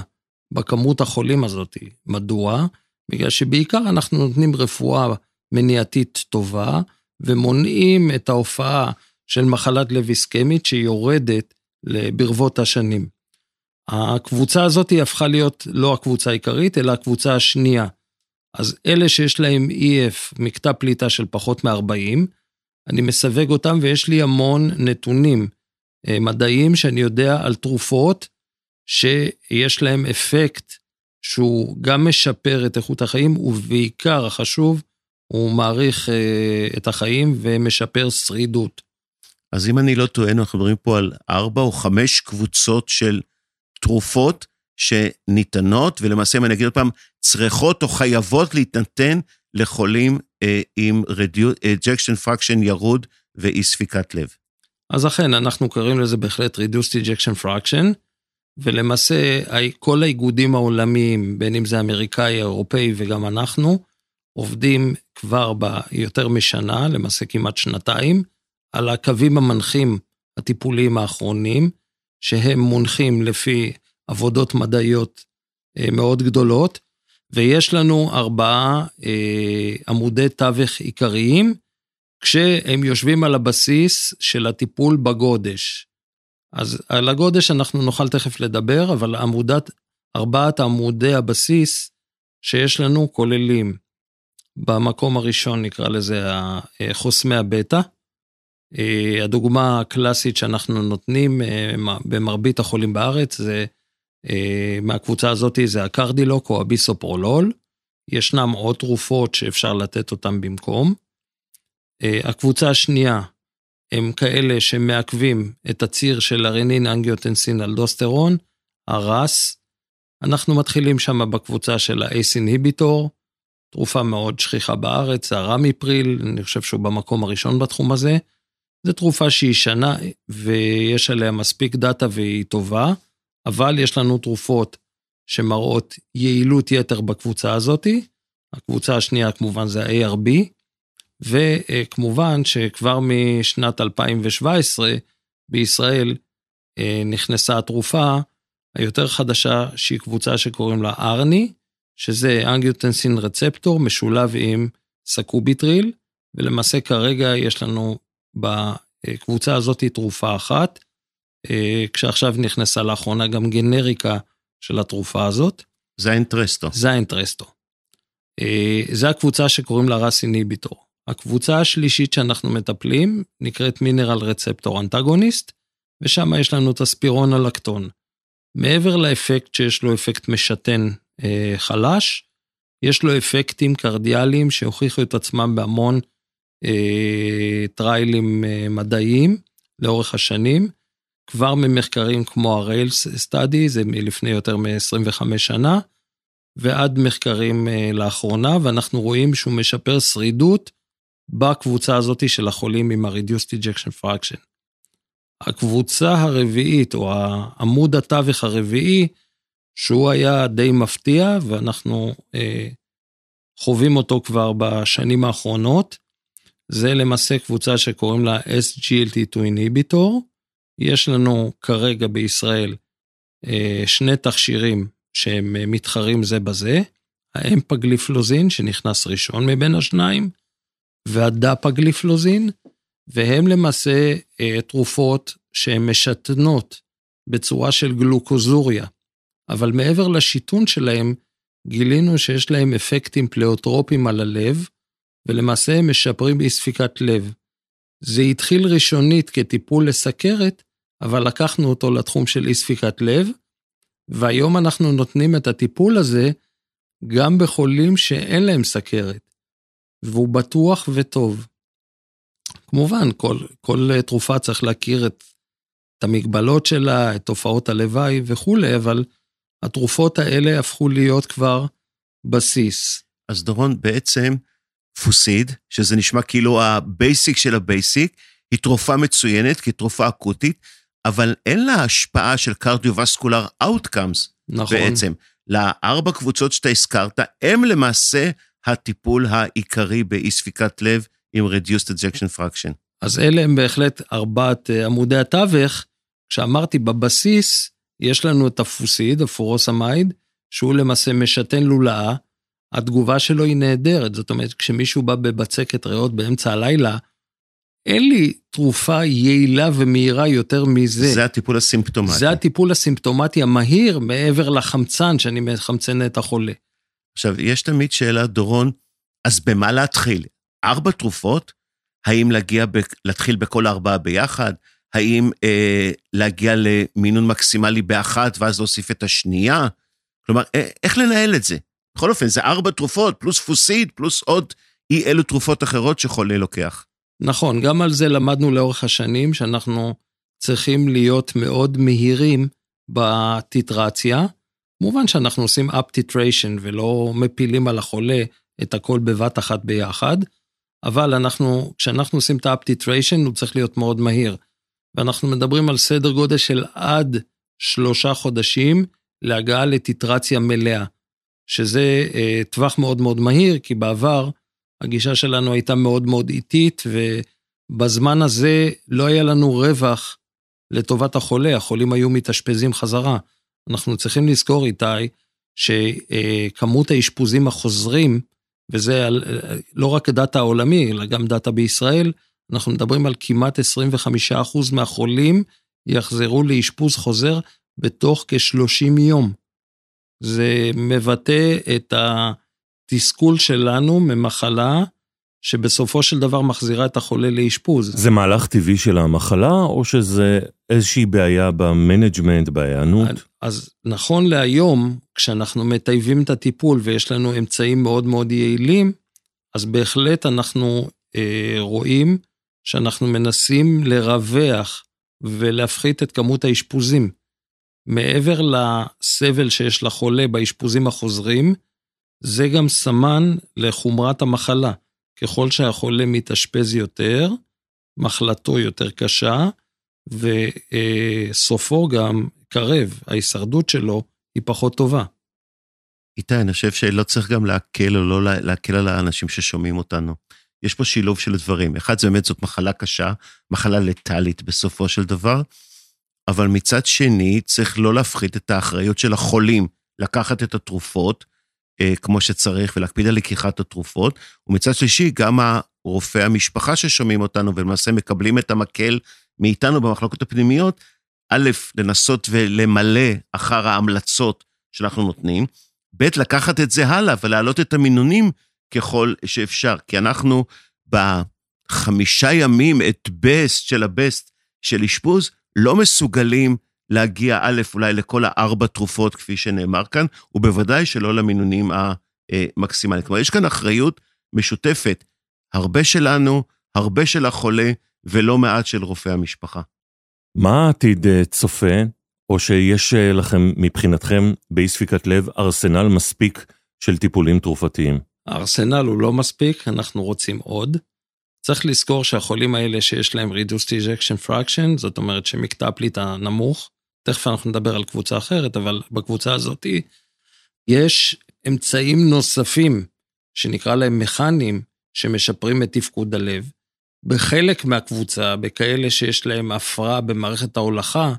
בכמות החולים הזאת. מדוע? בגלל שבעיקר אנחנו נותנים רפואה מניעתית טובה, ומונעים את ההופעה של מחלת לב איסקמית שיורדת ברבות השנים. הקבוצה הזאת הפכה להיות לא הקבוצה העיקרית, אלא הקבוצה השנייה. אז אלה שיש להם EF, מקטע פליטה של פחות מ-40, אני מסווג אותם ויש לי המון נתונים אה, מדעיים שאני יודע על תרופות שיש להם אפקט שהוא גם משפר את איכות החיים, ובעיקר החשוב, הוא מעריך אה, את החיים ומשפר שרידות. אז אם אני לא טועה, אנחנו מדברים פה על ארבע או חמש קבוצות של תרופות שניתנות, ולמעשה, אם אני אגיד עוד פעם, צריכות או חייבות להתנתן לחולים אה, עם ejection fraction ירוד ואי ספיקת לב. אז אכן, אנחנו קוראים לזה בהחלט reduced ejection fraction, ולמעשה כל האיגודים העולמיים, בין אם זה אמריקאי, אירופאי וגם אנחנו, עובדים כבר ביותר משנה, למעשה כמעט שנתיים, על הקווים המנחים הטיפוליים האחרונים, שהם מונחים לפי עבודות מדעיות אה, מאוד גדולות, ויש לנו ארבעה אה, עמודי תווך עיקריים, כשהם יושבים על הבסיס של הטיפול בגודש. אז על הגודש אנחנו נוכל תכף לדבר, אבל עמודת, ארבעת עמודי הבסיס שיש לנו כוללים במקום הראשון, נקרא לזה חוסמי הבטא. אה, הדוגמה הקלאסית שאנחנו נותנים אה, במרבית החולים בארץ זה, אה, מהקבוצה הזאת זה הקרדילוק או הביסופרולול. ישנם עוד תרופות שאפשר לתת אותן במקום. הקבוצה השנייה הם כאלה שמעכבים את הציר של הרנין אנגיוטנסין אלדוסטרון, הרס. אנחנו מתחילים שם בקבוצה של האייס אינהיביטור, תרופה מאוד שכיחה בארץ, הרמיפריל, אני חושב שהוא במקום הראשון בתחום הזה. זו תרופה שהיא שנה ויש עליה מספיק דאטה והיא טובה, אבל יש לנו תרופות שמראות יעילות יתר בקבוצה הזאתי. הקבוצה השנייה כמובן זה ה-ARB, וכמובן שכבר משנת 2017 בישראל אה, נכנסה התרופה היותר חדשה, שהיא קבוצה שקוראים לה ARNI, שזה angiotensin receptor משולב עם sacubitril, ולמעשה כרגע יש לנו בקבוצה הזאת תרופה אחת, כשעכשיו נכנסה לאחרונה גם גנריקה של התרופה הזאת. זה ה Entresto. זה ה Entresto. אה, זה הקבוצה שקוראים לה RAS inhibitor. הקבוצה השלישית שאנחנו מטפלים נקראת mineral receptor antagonist, ושם יש לנו את הספירון הלקטון. מעבר לאפקט שיש לו אפקט משתן אה, חלש, יש לו אפקטים קרדיאליים שהוכיחו את עצמם בהמון אה, טריילים אה, מדעיים לאורך השנים, כבר ממחקרים כמו ה-Rails Study, זה מלפני יותר מ-25 שנה, ועד מחקרים אה, לאחרונה, ואנחנו רואים שהוא משפר שרידות בקבוצה הזאת של החולים עם ה-Reduced Ejection Fraction. הקבוצה הרביעית, או עמוד התווך הרביעי, שהוא היה די מפתיע, ואנחנו אה, חווים אותו כבר בשנים האחרונות. זה למעשה קבוצה שקוראים לה SGLT2 Inhibitor. יש לנו כרגע בישראל אה, שני תכשירים שהם אה, מתחרים זה בזה, האמפגליפלוזין שנכנס ראשון מבין השניים, והדפגליפלוזין, והם למעשה אה, תרופות שהן משתנות בצורה של גלוקוזוריה. אבל מעבר לשיתון שלהם, גילינו שיש להם אפקטים פלאוטרופיים על הלב, ולמעשה הם משפרים באי ספיקת לב. זה התחיל ראשונית כטיפול לסכרת, אבל לקחנו אותו לתחום של אי ספיקת לב, והיום אנחנו נותנים את הטיפול הזה גם בחולים שאין להם סכרת. והוא בטוח וטוב. כמובן, כל, כל תרופה צריך להכיר את, את המגבלות שלה, את תופעות הלוואי וכולי, אבל התרופות האלה הפכו להיות כבר בסיס. אז דורון, בעצם פוסיד, שזה נשמע כאילו ה basic של ה basic, היא תרופה מצוינת כתרופה אקוטית, אבל אין לה השפעה של cardiovascular outcomes נכון. בעצם. לארבע קבוצות שאתה הזכרת, הם למעשה הטיפול העיקרי באי ספיקת לב עם Reduced Ejection Fraction. אז אלה הם בהחלט ארבעת אה, עמודי התווך. כשאמרתי בבסיס, יש לנו את הפוסיד, הפורוסמיד, שהוא למעשה משתן לולאה. התגובה שלו היא נהדרת, זאת אומרת, כשמישהו בא בבצקת ריאות באמצע הלילה, אין לי תרופה יעילה ומהירה יותר מזה. זה הטיפול הסימפטומטי. זה הטיפול הסימפטומטי המהיר מעבר לחמצן שאני מחמצן את החולה. עכשיו, יש תמיד שאלה, דורון, אז במה להתחיל? ארבע תרופות? האם להגיע, ב, להתחיל בכל ארבעה ביחד? האם אה, להגיע למינון מקסימלי באחת ואז להוסיף את השנייה? כלומר, אה, איך לנהל את זה? בכל אופן, זה ארבע תרופות, פלוס פוסיד, פלוס עוד אי אלו תרופות אחרות שחולה לוקח. נכון, גם על זה למדנו לאורך השנים, שאנחנו צריכים להיות מאוד מהירים בטיטרציה. כמובן שאנחנו עושים up titration ולא מפילים על החולה את הכל בבת אחת ביחד, אבל אנחנו, כשאנחנו עושים את ה-up titration הוא צריך להיות מאוד מהיר. ואנחנו מדברים על סדר גודל של עד שלושה חודשים להגעה לטיטרציה מלאה, שזה אה, טווח מאוד מאוד מהיר, כי בעבר הגישה שלנו הייתה מאוד מאוד איטית, ובזמן הזה לא היה לנו רווח לטובת החולה, החולים היו מתאשפזים חזרה. אנחנו צריכים לזכור, איתי, שכמות האשפוזים החוזרים, וזה לא רק דאטה העולמי, אלא גם דאטה בישראל, אנחנו מדברים על כמעט 25% מהחולים יחזרו לאשפוז חוזר בתוך כ-30 יום. זה מבטא את התסכול שלנו ממחלה שבסופו של דבר מחזירה את החולה לאשפוז. זה מהלך טבעי של המחלה, או שזה איזושהי בעיה ב management, בהיענות? אז נכון להיום, כשאנחנו מטייבים את הטיפול ויש לנו אמצעים מאוד מאוד יעילים, אז בהחלט אנחנו אה, רואים שאנחנו מנסים לרווח ולהפחית את כמות האשפוזים. מעבר לסבל שיש לחולה באשפוזים החוזרים, זה גם סמן לחומרת המחלה. ככל שהחולה מתאשפז יותר, מחלתו יותר קשה, וסופו גם קרב, ההישרדות שלו היא פחות טובה. איתי, אני חושב שלא צריך גם להקל או לא להקל על האנשים ששומעים אותנו. יש פה שילוב של דברים. אחד, זה באמת זאת מחלה קשה, מחלה לטאלית בסופו של דבר, אבל מצד שני, צריך לא להפחית את האחריות של החולים לקחת את התרופות כמו שצריך ולהקפיד על לקיחת התרופות, ומצד שלישי, גם הרופאי המשפחה ששומעים אותנו ולמעשה מקבלים את המקל מאיתנו במחלקות הפנימיות, א', לנסות ולמלא אחר ההמלצות שאנחנו נותנים, ב', לקחת את זה הלאה ולהעלות את המינונים ככל שאפשר, כי אנחנו בחמישה ימים את בסט של הבסט של אשפוז, לא מסוגלים להגיע, א', אולי לכל הארבע תרופות, כפי שנאמר כאן, ובוודאי שלא למינונים המקסימליים. כלומר, יש כאן אחריות משותפת, הרבה שלנו, הרבה של החולה, ולא מעט של רופאי המשפחה. מה העתיד אה, צופה, או שיש אה, לכם מבחינתכם באי ספיקת לב ארסנל מספיק של טיפולים תרופתיים? הארסנל הוא לא מספיק, אנחנו רוצים עוד. צריך לזכור שהחולים האלה שיש להם reduced ejection fraction, זאת אומרת שמקטע הפליטה נמוך, תכף אנחנו נדבר על קבוצה אחרת, אבל בקבוצה הזאת יש אמצעים נוספים, שנקרא להם מכניים, שמשפרים את תפקוד הלב. בחלק מהקבוצה, בכאלה שיש להם הפרעה במערכת ההולכה,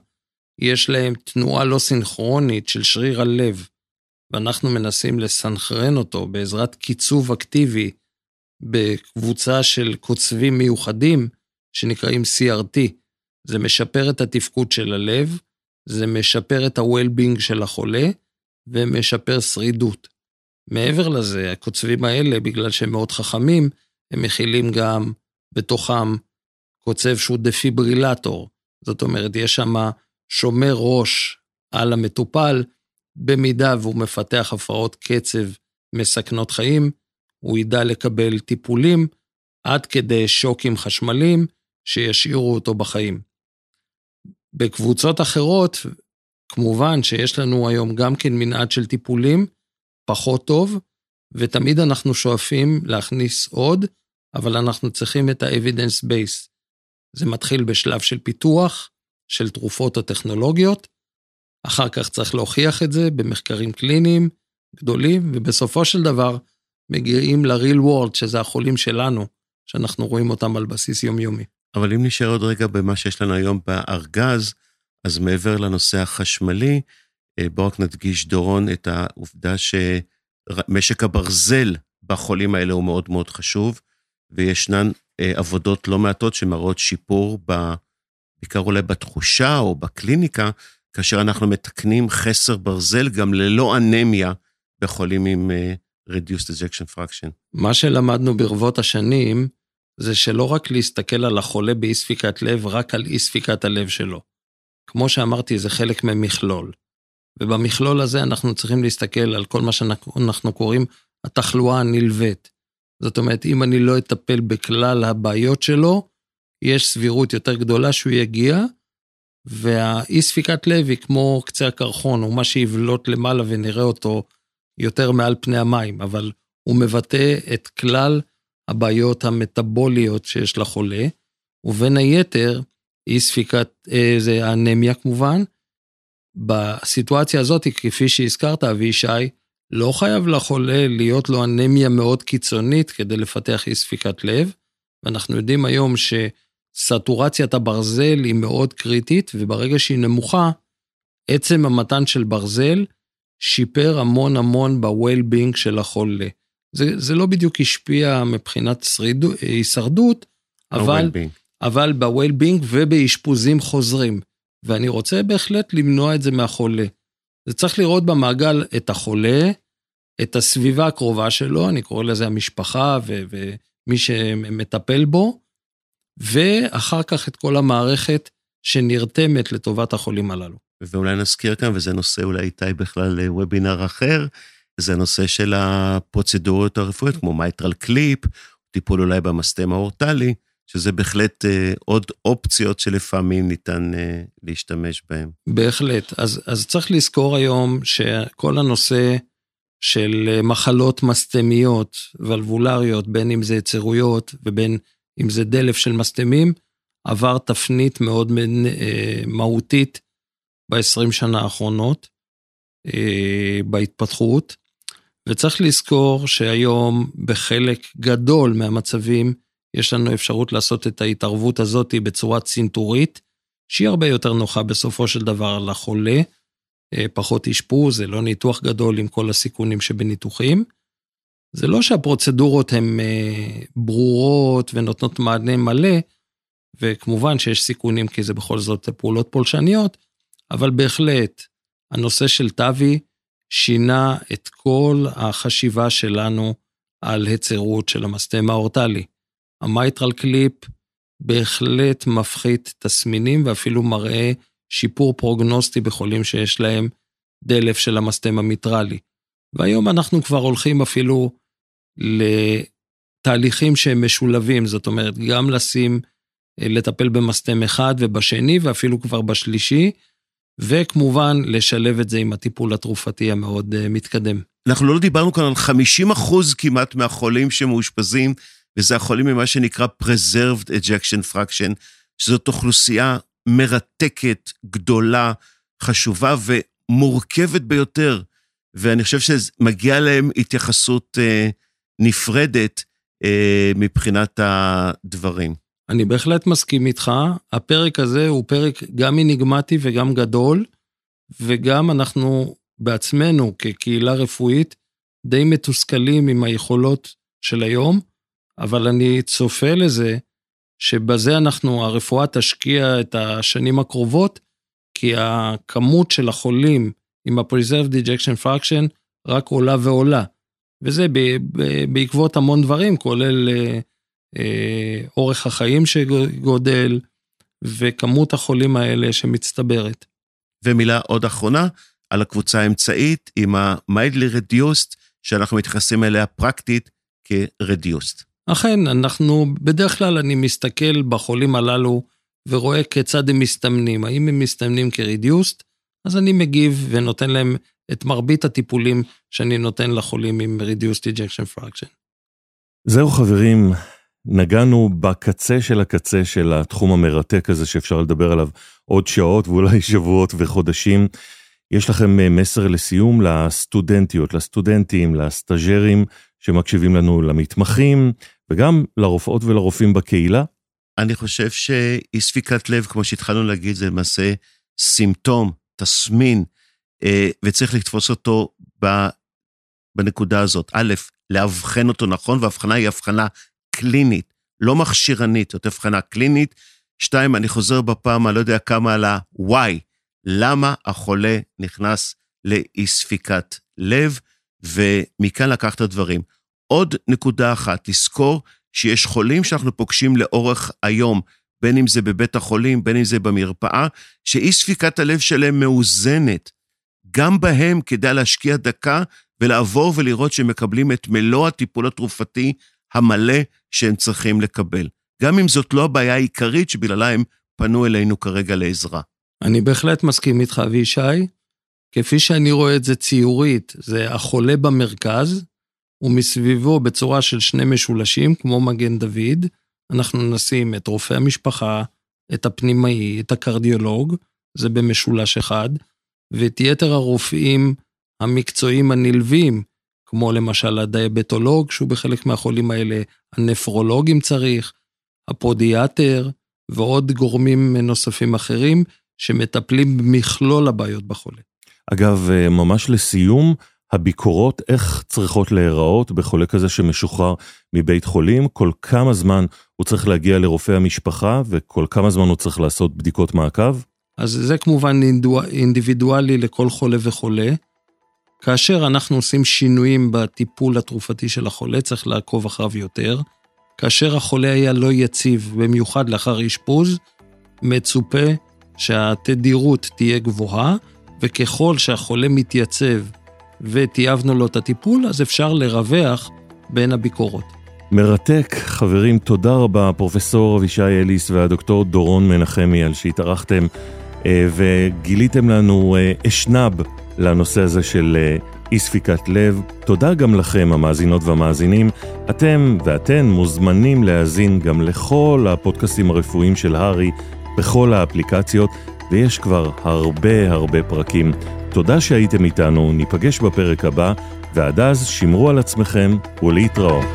יש להם תנועה לא סינכרונית של שריר הלב, ואנחנו מנסים לסנכרן אותו בעזרת קיצוב אקטיבי בקבוצה של קוצבים מיוחדים שנקראים CRT. זה משפר את התפקוד של הלב, זה משפר את ה-well-being של החולה ומשפר שרידות. מעבר לזה, הקוצבים האלה, בגלל שהם מאוד חכמים, הם מכילים גם בתוכם קוצב שהוא דפיברילטור. זאת אומרת, יש שם שומר ראש על המטופל, במידה והוא מפתח הפרעות קצב מסכנות חיים, הוא ידע לקבל טיפולים עד כדי שוקים חשמליים שישאירו אותו בחיים. בקבוצות אחרות, כמובן שיש לנו היום גם כן מנעד של טיפולים, פחות טוב, ותמיד אנחנו שואפים להכניס עוד, אבל אנחנו צריכים את ה-evidence base. זה מתחיל בשלב של פיתוח, של תרופות או טכנולוגיות, אחר כך צריך להוכיח את זה במחקרים קליניים גדולים, ובסופו של דבר מגיעים ל-real world, שזה החולים שלנו, שאנחנו רואים אותם על בסיס יומיומי. אבל אם נשאר עוד רגע במה שיש לנו היום בארגז, אז מעבר לנושא החשמלי, אה, בואו רק נדגיש, דורון, את העובדה שמשק הברזל בחולים האלה הוא מאוד מאוד חשוב, וישנן אה, עבודות לא מעטות שמראות שיפור, ב, בעיקר אולי בתחושה או בקליניקה, כאשר אנחנו מתקנים חסר ברזל גם ללא אנמיה בחולים עם uh, reduced ejection fraction. מה שלמדנו ברבות השנים, זה שלא רק להסתכל על החולה באי ספיקת לב, רק על אי ספיקת הלב שלו. כמו שאמרתי, זה חלק ממכלול. ובמכלול הזה אנחנו צריכים להסתכל על כל מה שאנחנו קוראים התחלואה הנלווית. זאת אומרת, אם אני לא אטפל בכלל הבעיות שלו, יש סבירות יותר גדולה שהוא יגיע, והאי ספיקת לב היא כמו קצה הקרחון, הוא מה שיבלוט למעלה ונראה אותו יותר מעל פני המים, אבל הוא מבטא את כלל הבעיות המטבוליות שיש לחולה, ובין היתר, אי ספיקת, אה, זה האנמיה כמובן. בסיטואציה הזאת, כפי שהזכרת, אבישי, לא חייב לחולה להיות לו אנמיה מאוד קיצונית כדי לפתח אי ספיקת לב, ואנחנו יודעים היום שסטורציית הברזל היא מאוד קריטית, וברגע שהיא נמוכה, עצם המתן של ברזל שיפר המון המון ב-well-being של החולה. זה, זה לא בדיוק השפיע מבחינת שרידו, הישרדות, אבל, אבל ב-well-being ובאשפוזים חוזרים. ואני רוצה בהחלט למנוע את זה מהחולה. זה צריך לראות במעגל את החולה, את הסביבה הקרובה שלו, אני קורא לזה המשפחה ו- ומי שמטפל בו, ואחר כך את כל המערכת שנרתמת לטובת החולים הללו. ואולי נזכיר כאן, וזה נושא אולי איתי בכלל וובינר אחר, זה הנושא של הפרוצדורות הרפואיות, כמו MitraClip, טיפול אולי במסתם האורטלי, שזה בהחלט אה, עוד אופציות שלפעמים ניתן אה, להשתמש בהן. בהחלט. אז, אז צריך לזכור היום שכל הנושא של אה, מחלות מסתמיות, ולבולריות, בין אם זה יצירויות ובין אם זה דלף של מסתמים, עבר תפנית מאוד אה, מהותית ב-20 שנה האחרונות אה, בהתפתחות. וצריך לזכור שהיום בחלק גדול מהמצבים יש לנו אפשרות לעשות את ההתערבות הזאת בצורה צנתורית, שהיא הרבה יותר נוחה בסופו של דבר לחולה, אה, פחות אשפוז, זה לא ניתוח גדול עם כל הסיכונים שבניתוחים. זה לא שהפרוצדורות הן אה, ברורות ונותנות מענה מלא, וכמובן שיש סיכונים כי זה בכל זאת פעולות פולשניות, אבל בהחלט הנושא של TAVI שינה את כל החשיבה שלנו על היצרות של המסתם האורטלי. ה MitraClip בהחלט מפחית תסמינים ואפילו מראה שיפור פרוגנוסטי בחולים שיש להם דלף של המסתם המיטרלי. והיום אנחנו כבר הולכים אפילו לתהליכים שהם משולבים, זאת אומרת, גם לשים, לטפל במסתם אחד ובשני ואפילו כבר בשלישי, וכמובן לשלב את זה עם הטיפול התרופתי המאוד אה, מתקדם. אנחנו לא דיברנו כאן על 50 אחוז כמעט מהחולים שמאושפזים, וזה החולים ממה שנקרא Preserved Ejection Fraction, שזאת אוכלוסייה מרתקת, גדולה, חשובה ומורכבת ביותר. ואני חושב שמגיע להם התייחסות אה, נפרדת אה, מבחינת הדברים. אני בהחלט מסכים איתך. הפרק הזה הוא פרק גם אניגמטי וגם גדול, וגם אנחנו בעצמנו כקהילה רפואית די מתוסכלים עם היכולות של היום, אבל אני צופה לזה שבזה אנחנו, הרפואה תשקיע את השנים הקרובות, כי הכמות של החולים עם ה-preserved ejection fraction רק עולה ועולה. וזה בעקבות המון דברים, כולל אה, אורך החיים שגודל, וכמות החולים האלה שמצטברת. ומילה עוד אחרונה, על הקבוצה האמצעית עם ה-mildly reduced, שאנחנו מתייחסים אליה פרקטית כרדיוסט. אכן, אנחנו, בדרך כלל אני מסתכל בחולים הללו ורואה כיצד הם מסתמנים. האם הם מסתמנים כרדיוסט? אז אני מגיב ונותן להם את מרבית הטיפולים שאני נותן לחולים עם reduced ejection fraction. זהו חברים, נגענו בקצה של הקצה של התחום המרתק הזה שאפשר לדבר עליו עוד שעות ואולי שבועות וחודשים. יש לכם אה, מסר לסיום לסטודנטיות, לסטודנטים, לסטאג'רים שמקשיבים לנו, למתמחים וגם לרופאות ולרופאים בקהילה? אני חושב שאי ספיקת לב, כמו שהתחלנו להגיד, זה למעשה סימפטום, תסמין, אה, וצריך לתפוס אותו בנקודה הזאת. א', לאבחן אותו נכון, והבחנה היא הבחנה קלינית, לא מכשירנית, זאת הבחנה קלינית. שתיים, אני חוזר בפעם, אני לא יודע כמה על ה-why, למה החולה נכנס לאי ספיקת לב, ומכאן לקח את הדברים. עוד נקודה אחת, לזכור שיש חולים שאנחנו פוגשים לאורך היום, בין אם זה בבית החולים, בין אם זה במרפאה, שאי ספיקת הלב שלהם מאוזנת. גם בהם כדאי להשקיע דקה ולעבור ולראות שהם מקבלים את מלוא הטיפול התרופתי המלא שהם צריכים לקבל. גם אם זאת לא הבעיה העיקרית שבגללה הם פנו אלינו כרגע לעזרה. אני בהחלט מסכים איתך, אבישי. כפי שאני רואה את זה ציורית, זה החולה במרכז, ומסביבו בצורה של שני משולשים, כמו מגן דוד, אנחנו נשים את רופא המשפחה, את הפנימאי, את הקרדיולוג, זה במשולש אחד, ואת יתר הרופאים המקצועיים הנלווים, כמו למשל הדיאבטולוג, שהוא בחלק מהחולים האלה, הנפרולוג אם צריך, הפודיאטר ועוד גורמים נוספים אחרים שמטפלים במכלול הבעיות בחולה. אגב, אה, ממש לסיום, הביקורות איך צריכות להיראות בחולה כזה שמשוחרר מבית חולים, כל כמה זמן הוא צריך להגיע לרופא המשפחה וכל כמה זמן הוא צריך לעשות בדיקות מעקב? אז זה כמובן אינדיבידואלי לכל חולה וחולה. כאשר אנחנו עושים שינויים בטיפול התרופתי של החולה, צריך לעקוב אחריו יותר. כאשר החולה היה לא יציב, במיוחד לאחר אשפוז, מצופה שהתדירות תהיה גבוהה, וככל שהחולה מתייצב וטייבנו לו את הטיפול, אז אפשר לרווח בין הביקורות. מרתק, חברים, תודה רבה, פרופסור אבישי אליס והדוקטור דורון מנחמי, על שהתארחתם אה, וגיליתם לנו אה, אשנב לנושא הזה של אה, אי ספיקת לב. תודה גם לכם, המאזינות והמאזינים. אתם ואתן מוזמנים להאזין גם לכל הפודקאסטים הרפואיים של הארי בכל האפליקציות, ויש כבר הרבה הרבה פרקים. תודה שהייתם איתנו, ניפגש בפרק הבא, ועד אז שמרו על עצמכם ולהתראות.